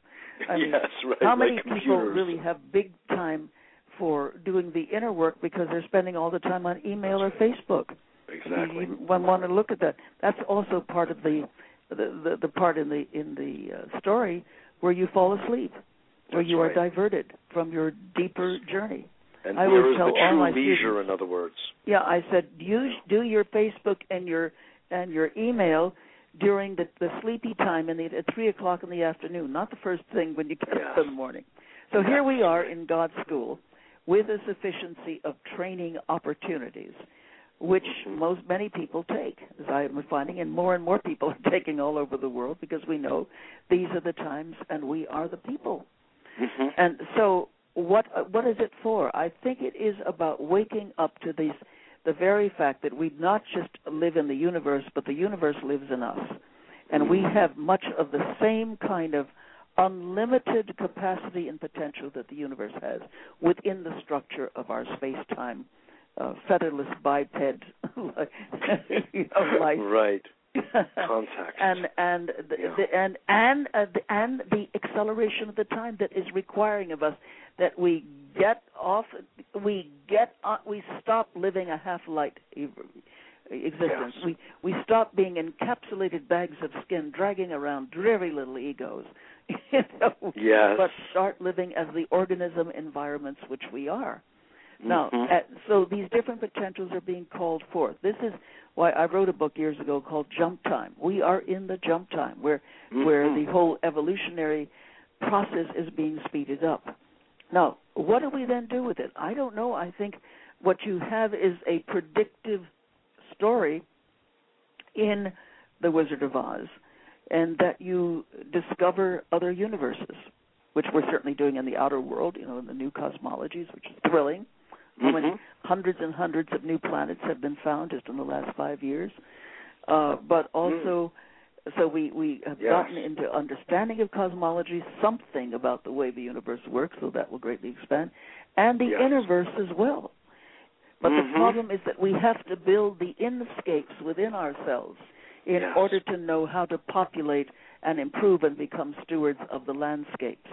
I mean, yes, right. How like many people really have big time for doing the inner work because they're spending all the time on email or Facebook? Exactly. You, one want to look at that. That's also part of the the the, the part in the in the uh, story where you fall asleep, where That's you right. are diverted from your deeper journey. And I where tell the all true my leisure, students- in other words? Yeah, I said use do your Facebook and your and your email during the the sleepy time in the at three o'clock in the afternoon, not the first thing when you get up in the morning. So here we are in God's school with a sufficiency of training opportunities, which most many people take, as I'm finding, and more and more people are taking all over the world because we know these are the times and we are the people. Mm-hmm. And so, what what is it for? I think it is about waking up to these, the very fact that we not just live in the universe, but the universe lives in us, and we have much of the same kind of unlimited capacity and potential that the universe has within the structure of our space-time uh, featherless biped, you know, life Right. Contact. and and the, Yeah. the, and and uh, the, and the acceleration of the time that is requiring of us that we get off we get on, we stop living a half light existence Yes. we we stop being encapsulated bags of skin dragging around dreary little egos you know Yes. but start living as the organism environments which we are now, Mhm. uh, so these different potentials are being called forth. This is why I wrote a book years ago called Jump Time. We are in the jump time where where Mhm. the whole evolutionary process is being speeded up. Now, what do we then do with it? I don't know. I think what you have is a predictive story in The Wizard of Oz and that you discover other universes which we're certainly doing in the outer world, you know, in the new cosmologies, which is thrilling. How mm-hmm. many hundreds and hundreds of new planets have been found just in the last five years? Uh, but also, mm. so we we have yes. gotten into understanding of cosmology, something about the way the universe works, so that will greatly expand, and the yes. universe as well. But mm-hmm. the problem is that we have to build the inscapes within ourselves in yes. order to know how to populate and improve and become stewards of the landscapes.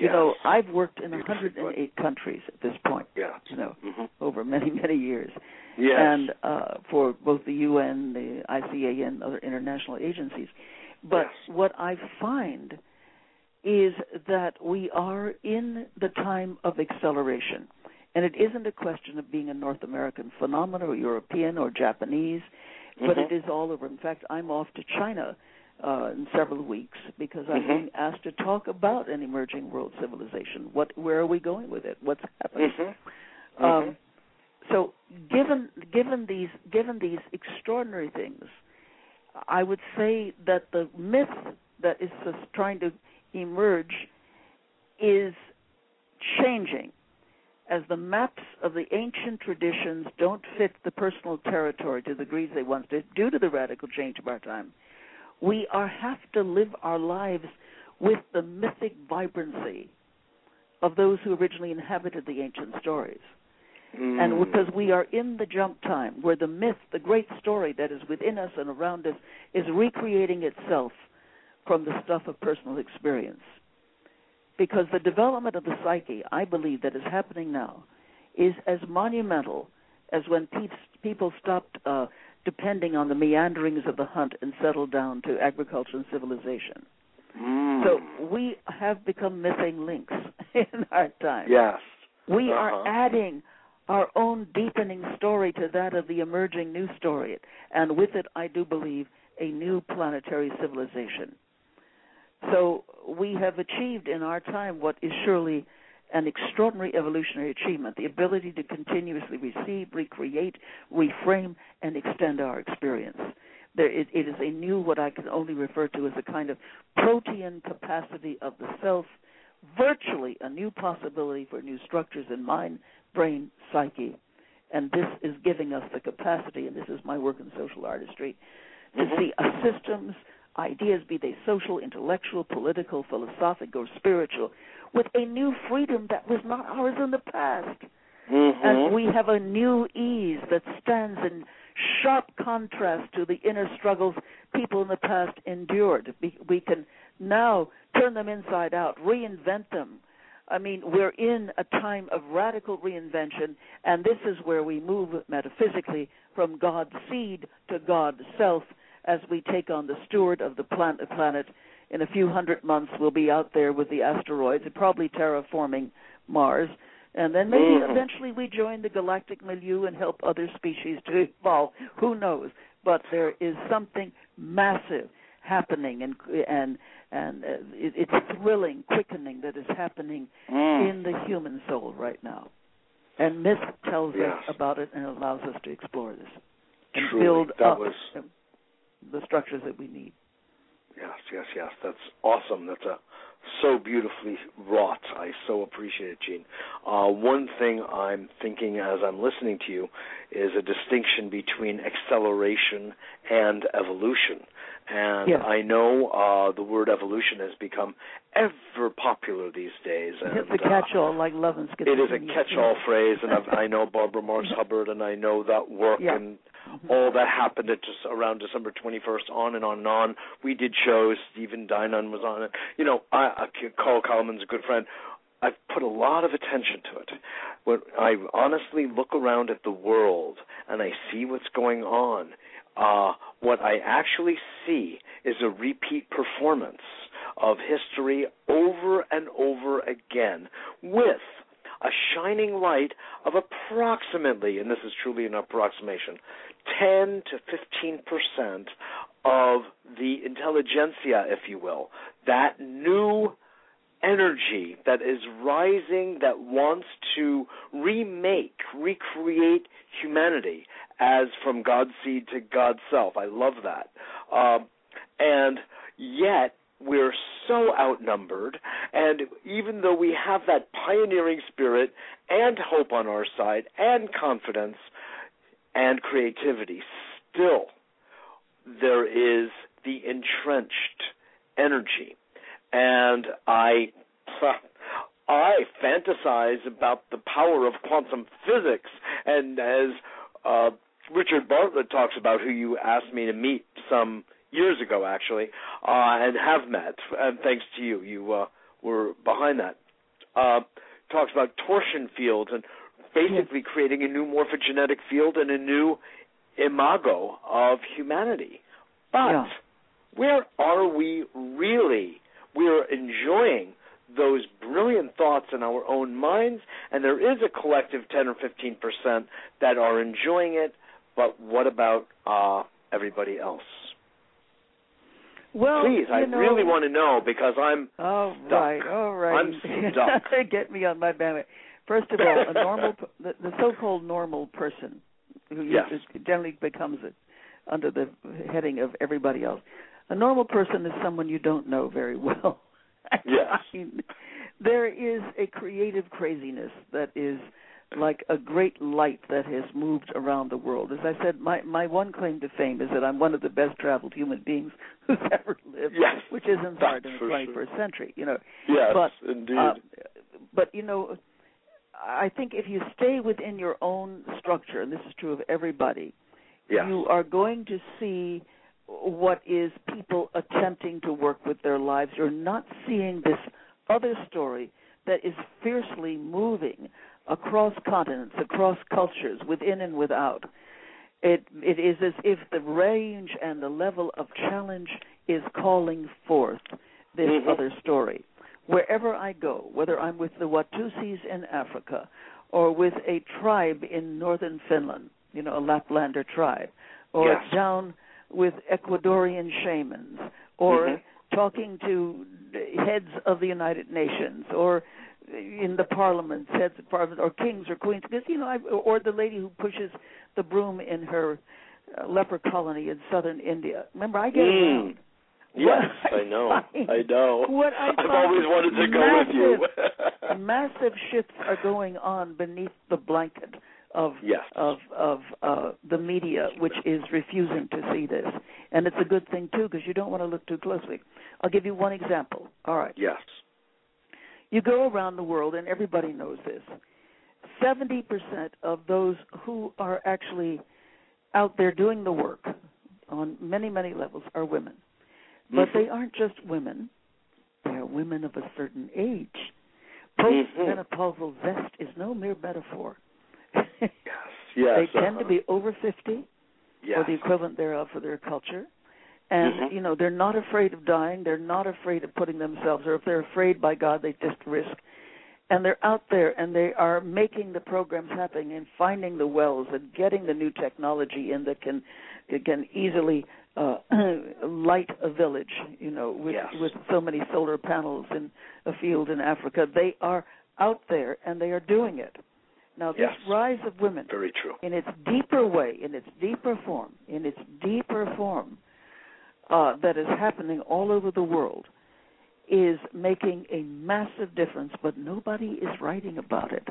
You yes. know, I've worked in 108 countries at this point. Yeah. You know, mm-hmm. over many many years. Yes. And uh, for both the UN, the ICA, and other international agencies. But yes. what I find is that we are in the time of acceleration. And it isn't a question of being a North American phenomenon or European or Japanese, but mm-hmm. it is all over. In fact, I'm off to China uh, in several weeks because I'm mm-hmm. being asked to talk about an emerging world civilization. What, where are we going with it? What's happening? Mm-hmm. Um, so, given given these given these extraordinary things, I would say that the myth that is just trying to emerge is changing as the maps of the ancient traditions don't fit the personal territory to the degrees they once did due to the radical change of our time, we are have to live our lives with the mythic vibrancy of those who originally inhabited the ancient stories. Mm. And because we are in the jump time where the myth, the great story that is within us and around us, is recreating itself from the stuff of personal experience because the development of the psyche, I believe, that is happening now, is as monumental as when pe- people stopped uh, depending on the meanderings of the hunt and settled down to agriculture and civilization. Mm. So we have become missing links in our time. Yes. We uh-huh. are adding our own deepening story to that of the emerging new story, and with it, I do believe, a new planetary civilization. So we have achieved in our time what is surely an extraordinary evolutionary achievement the ability to continuously receive, recreate, reframe, and extend our experience. There, it, it is a new, what I can only refer to as a kind of protean capacity of the self, virtually a new possibility for new structures in mind, brain, psyche. And this is giving us the capacity, and this is my work in social artistry, to mm-hmm. see a systems ideas, be they social, intellectual, political, philosophic, or spiritual, with a new freedom that was not ours in the past. Mm-hmm. And we have a new ease that stands in sharp contrast to the inner struggles people in the past endured. We can now turn them inside out, reinvent them. I mean, we're in a time of radical reinvention, and this is where we move metaphysically from God's seed to God's self as we take on the steward of the planet in a few hundred months we'll be out there with the asteroids and probably terraforming Mars. And then maybe mm-hmm. eventually we join the galactic milieu and help other species to evolve. Who knows? But there is something massive happening, and and and uh, it's thrilling, quickening that is happening mm. in the human soul right now. And myth tells yes. us about it and allows us to explore this and Truly, build up was the structures that we need. Yes, yes, yes. That's awesome. That's a so beautifully wrought. I so appreciate it, Jean. Uh, one thing I'm thinking as I'm listening to you is a distinction between acceleration and evolution. And yes. I know uh, the word evolution has become ever popular these days. And, it's a catch-all, uh, like love and It is a catch-all phrase, and I've, i know Barbara Marx Hubbard, and I know that work yeah. and all that happened at just around December 21st, on and on and on. We did shows. Stephen Dinan was on it. You know, I, I, Carl Calleman's a good friend. I've put a lot of attention to it. When I honestly look around at the world and I see what's going on, uh, what I actually see is a repeat performance of history over and over again with a shining light of approximately, and this is truly an approximation, 10 to 15 percent of the intelligentsia, if you will, that new energy that is rising that wants to remake, recreate humanity as from God's seed to God's self. I love that. Um, and yet, we're so outnumbered, and even though we have that pioneering spirit and hope on our side, and confidence and creativity, still there is the entrenched energy. And I I fantasize about the power of quantum physics, and as uh, Richard Bartlett talks about, who you asked me to meet some years ago, actually, uh, and have met, and thanks to you, you uh, were behind that. Uh, talks about torsion fields and basically creating a new morphogenetic field and a new imago of humanity. But yeah. where are we really? We're enjoying those brilliant thoughts in our own minds, and there is a collective 10 or 15 percent that are enjoying it. But what about uh, everybody else? Well, please, I know, really want to know because I'm oh stuck. right, all right. I'm stuck. Get me on my bandwagon. First of all, a normal, the, the so-called normal person, who yes. generally becomes it under the heading of everybody else. A normal person is someone you don't know very well. Yes. I mean, there is a creative craziness that is like a great light that has moved around the world. As I said, my my one claim to fame is that I'm one of the best traveled human beings who's ever lived, yes. which isn't hard in the 21st sure. century, you know. Yes, but, indeed. Uh, but you know, I think if you stay within your own structure, and this is true of everybody, yes. you are going to see what is people attempting to work with their lives. You're not seeing this other story that is fiercely moving across continents, across cultures, within and without. It it is as if the range and the level of challenge is calling forth this mm-hmm. other story. Wherever I go, whether I'm with the Watusis in Africa or with a tribe in northern Finland, you know, a Laplander tribe, or yes. down with Ecuadorian shamans, or mm-hmm. talking to heads of the United Nations, or in the parliament, heads of parliament, or kings or queens, because you know, I, or the lady who pushes the broom in her uh, leper colony in southern India. Remember, I get mm. around. Yes, I, I know. I know. What I have always wanted to go massive, with you. massive shifts are going on beneath the blanket of yes. of of uh, the media, which is refusing to see this, and it's a good thing too because you don't want to look too closely. I'll give you one example. All right. Yes. You go around the world, and everybody knows this. Seventy percent of those who are actually out there doing the work on many many levels are women, but mm-hmm. they aren't just women; they are women of a certain age. Mm-hmm. Postmenopausal zest is no mere metaphor. yes, yes. They tend uh-huh. to be over 50 yes. or the equivalent thereof for their culture. And, mm-hmm. you know, they're not afraid of dying. They're not afraid of putting themselves, or if they're afraid by God, they just risk. And they're out there and they are making the programs happen and finding the wells and getting the new technology in that can can easily uh, light a village, you know, with yes. with so many solar panels in a field in Africa. They are out there and they are doing it. Now, this yes. rise of women, very true, in its deeper way, in its deeper form, in its deeper form, uh, that is happening all over the world, is making a massive difference. But nobody is writing about it.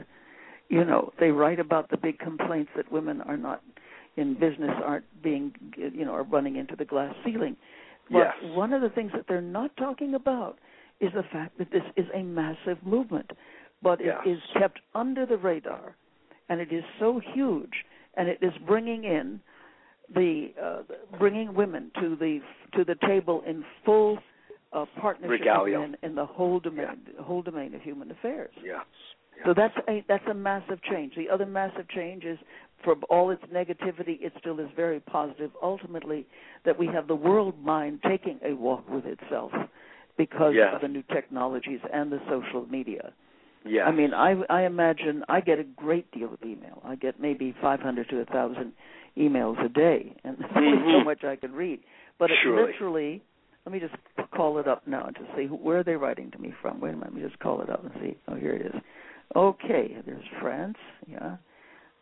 You know, they write about the big complaints that women are not in business, aren't being, you know, are running into the glass ceiling. But yes. one of the things that they're not talking about is the fact that this is a massive movement but yes. it is kept under the radar, and it is so huge, and it is bringing in the uh, bringing women to the to the table in full uh, partnership Regalia. in, in the whole domain yeah. whole domain of human affairs. Yes. yes. So that's a that's a massive change. The other massive change is for all its negativity, it still is very positive. Ultimately, that we have the world mind taking a walk with itself because yes. of the new technologies and the social media. Yeah. I mean, I I imagine I get a great deal of email. I get maybe 500 to a 1000 emails a day, and there's only mm-hmm. so much I could read. But it literally, let me just call it up now to see who, where are they writing to me from. Wait a minute, let me just call it up and see. Oh, here it is. Okay, there's France. Yeah.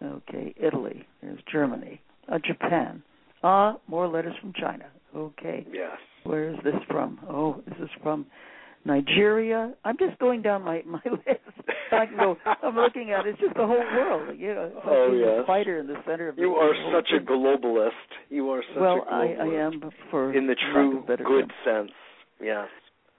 Okay, Italy. There's Germany. Uh, Japan. Ah, more letters from China. Okay. Yes. Where is this from? Oh, this is from Nigeria. I'm just going down my my list. I can go. I'm looking at it. it's just the whole world. You know, it's like oh yes. a fighter in the center of. You are such a globalist. You are such well, a globalist. I, I am for in the true better good term. sense. Yes.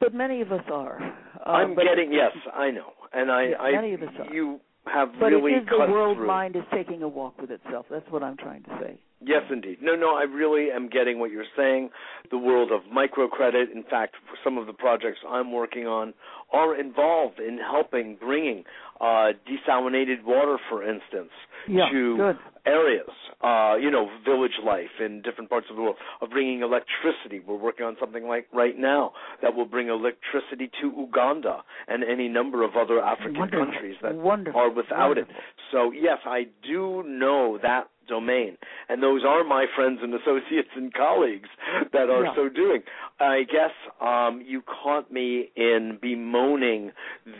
But many of us are. Uh, I'm getting yes, I know, and I, Yeah, I many of us are. you have But really it is the world through. mind is taking a walk with itself. That's what I'm trying to say. Yes, indeed. No, no, I really am getting what you're saying. The world of microcredit, in fact, some of the projects I'm working on are involved in helping bringing uh, desalinated water, for instance, Yeah, to good. areas, uh, you know, village life in different parts of the world, of bringing electricity. We're working on something like right now that will bring electricity to Uganda and any number of other African Wonderful. countries that Wonderful. are without it. So yes, I do know that domain, and those are my friends and associates and colleagues that are Yeah. so doing. I guess um, you caught me in bemoaning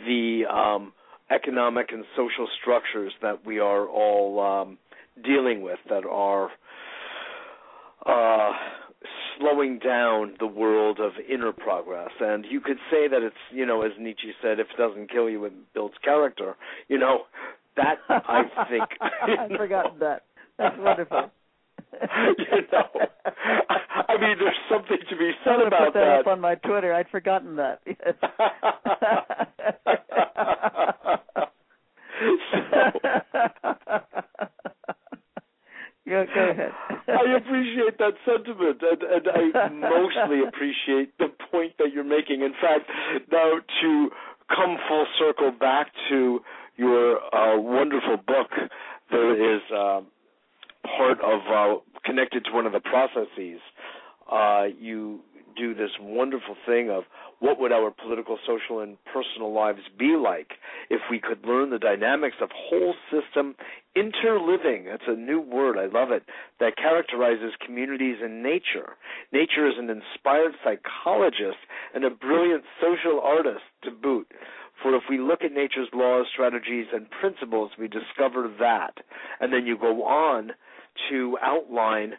the um, economic and social structures that we are all um, dealing with that are uh, slowing down the world of inner progress. And you could say that it's, you know, as Nietzsche said, if it doesn't kill you, it builds character. You know, that I think. I've forgotten that. That's wonderful. you know, I mean, there's something to be said I'm about put that, up on my Twitter. I'd forgotten that. Yes. Go, go ahead. I appreciate that sentiment, and, and I mostly appreciate the point that you're making. In fact, now to come full circle back to your uh, wonderful book, there is uh, part of uh, connected to one of the processes. Uh, you do this wonderful thing of what would our political, social, and personal lives be like if we could learn the dynamics of whole system interliving. That's a new word. I love it. That characterizes communities and nature. Nature is an inspired psychologist and a brilliant social artist to boot. For if we look at nature's laws, strategies, and principles, we discover that. And then you go on to outline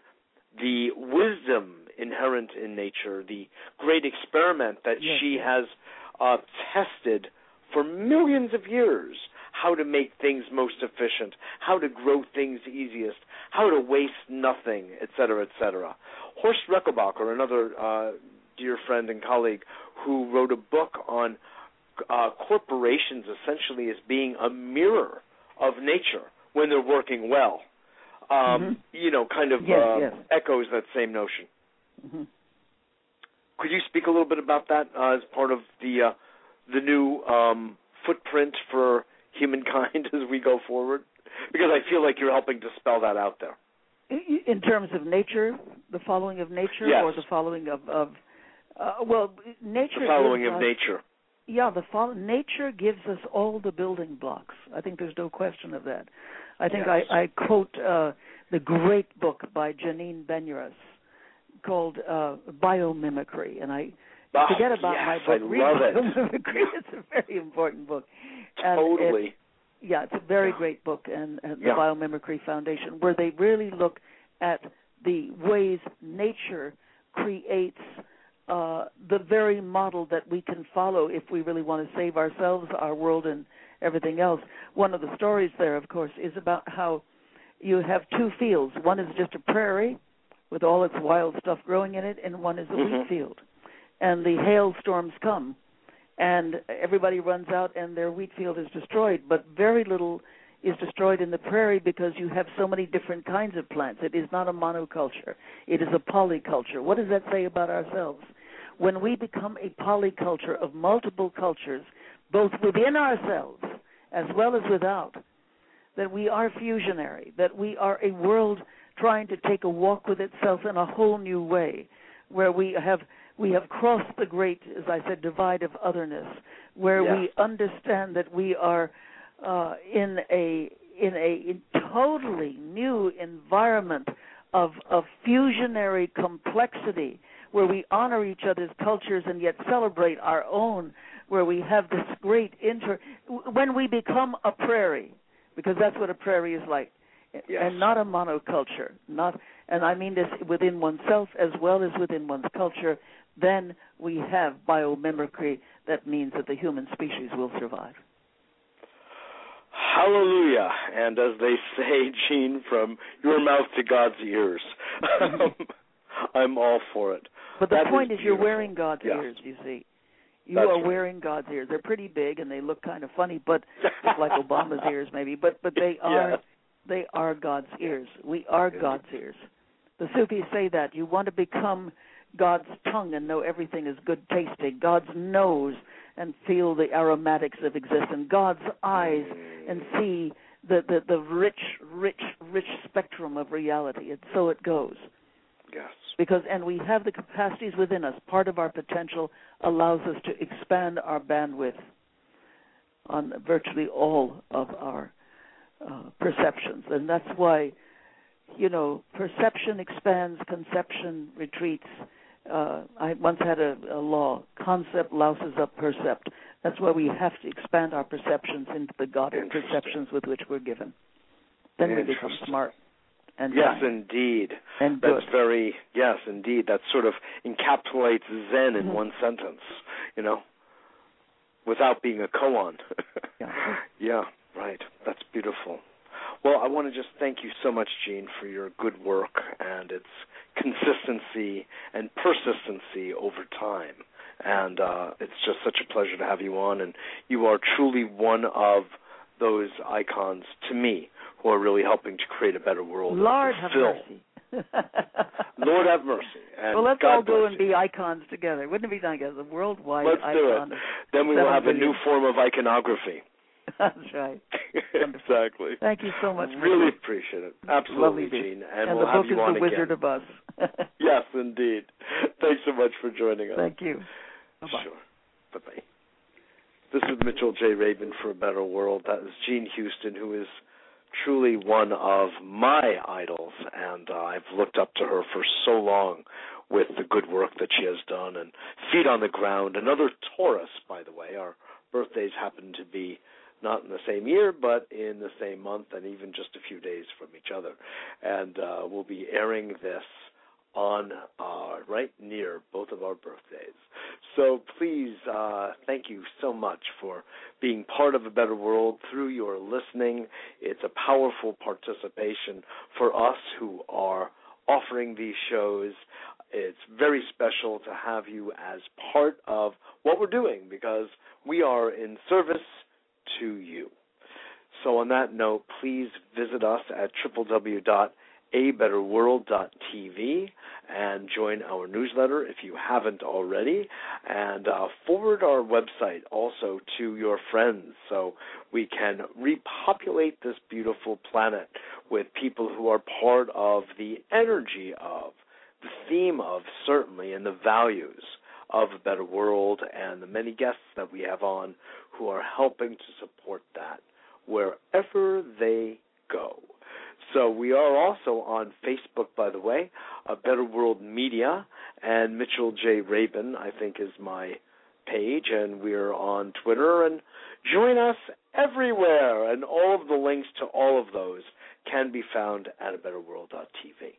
the wisdom inherent in nature, the great experiment that Yes. she has uh, tested for millions of years how to make things most efficient, how to grow things easiest, how to waste nothing, etc., etc. Horst Rechelbacher, another uh, dear friend and colleague, who wrote a book on uh, corporations essentially as being a mirror of nature when they're working well. Um, Mhm. You know, kind of Yes, uh, yes. echoes that same notion. Mhm. Could you speak a little bit about that uh, as part of the uh, the new um, footprint for humankind as we go forward? Because I feel like you're helping to spell that out there. In terms of nature, the following of nature, Yes. or the following of, of uh, well, nature. The following of nature. Yeah, the follow- nature gives us all the building blocks. I think there's no question of that. I think Yes. I, I quote uh, the great book by Janine Benyus called uh, Biomimicry, and I Oh, forget about yes, my I book. Read love it. Biomimicry. It's a very important book. And it- Totally. yeah, it's a very great book, and, and the Yeah. Biomimicry Foundation, where they really look at the ways nature creates uh, the very model that we can follow if we really want to save ourselves, our world, and everything else. One of the stories there, of course, is about how you have two fields. One is just a prairie with all its wild stuff growing in it, and one is a Mhm. wheat field. And the hailstorms come, and everybody runs out, and their wheat field is destroyed. But very little is destroyed in the prairie because you have so many different kinds of plants. It is not a monoculture, it is a polyculture. What does that say about ourselves? When we become a polyculture of multiple cultures, both within ourselves as well as without, that we are fusionary, that we are a world trying to take a walk with itself in a whole new way, where we have we have crossed the great, as I said, divide of otherness, where Yeah. we understand that we are uh, in a in a totally new environment of of fusionary complexity, where we honor each other's cultures and yet celebrate our own, where we have this great inter. When we become a prairie, because that's what a prairie is like. yes. and not a monoculture. Not, and I mean this within oneself as well as within one's culture. Then we have biomimicry. That means that the human species will survive. Hallelujah. And as they say, Jean, from your mouth to God's ears. I'm all for it. But the That point is, you're wearing God's Yes. ears, you see. You That's are right. wearing God's ears. They're pretty big and they look kind of funny, but like Obama's ears maybe, but but they are Yes. they are God's ears. We are God's ears. The Sufis say that you want to become God's tongue and know everything is good tasting, God's nose and feel the aromatics of existence, God's eyes and mm. see the, the, the rich, rich, rich spectrum of reality. And so it goes. Yes. Because and we have the capacities within us. Part of our potential allows us to expand our bandwidth on virtually all of our uh, perceptions, and that's why, you know, perception expands, conception retreats. Uh, I once had a, a law: concept louses up percept. That's why we have to expand our perceptions into the God perceptions with which we're given. Then we become smart and Yes, indeed. and good. That's very yes, indeed. That sort of encapsulates Zen in Mhm. one sentence, you know, without being a koan. Yeah. yeah, right. That's beautiful. Well, I want to just thank you so much, Jean, for your good work and its consistency and persistency over time. And uh, it's just such a pleasure to have you on. And you are truly one of those icons to me who are really helping to create a better world. Lord have mercy. Lord have mercy. And well, let's God all go and be icons together. Wouldn't it be nice as a worldwide Let's do it. Then we will have a new form of iconography. That's right. Exactly. Thank you so much. Really appreciate it. Absolutely, Jean. And, And, the we'll have book you is on The again. Wizard of Us. Yes, indeed. Thanks so much for joining us. Thank you. Bye-bye. Sure. Bye bye. This is Mitchell J. Rabin for a Better World. That is Jean Houston, who is truly one of my idols, and uh, I've looked up to her for so long with the good work that she has done. And Feet on the Ground, another Taurus, by the way. Our birthdays happen to be not in the same year, but in the same month, and even just a few days from each other. And uh, we'll be airing this on uh, right near both of our birthdays. So please, uh, thank you so much for being part of a better world through your listening. It's a powerful participation for us who are offering these shows. It's very special to have you as part of what we're doing because we are in service to you. So, on that note, please visit us at www.abetterworld.tv and join our newsletter if you haven't already, and uh, forward our website also to your friends so we can repopulate this beautiful planet with people who are part of the energy of, the theme of, certainly, and the values of a better world, and the many guests that we have on who are helping to support that wherever they go. So we are also on Facebook, by the way, a Better World Media, and Mitchell J. Rabin, I think, is my page, and we're on Twitter. And join us everywhere, and all of the links to all of those can be found at a abetterworld.tv.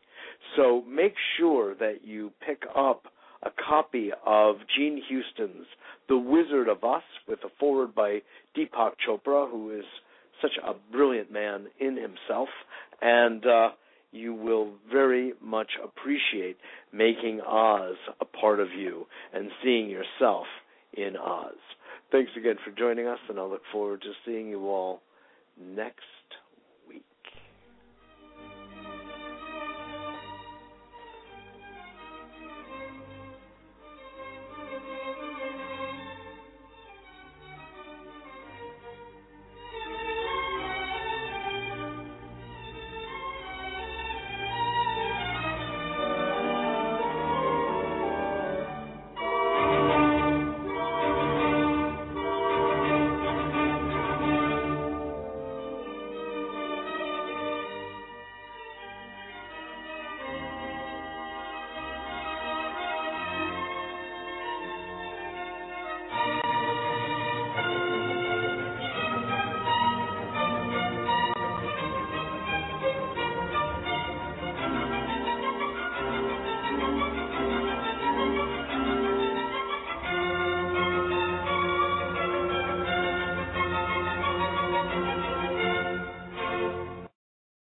So make sure that you pick up a copy of Jean Houston's The Wizard of Us with a foreword by Deepak Chopra, who is such a brilliant man in himself, and uh, you will very much appreciate making Oz a part of you and seeing yourself in Oz. Thanks again for joining us, and I look forward to seeing you all next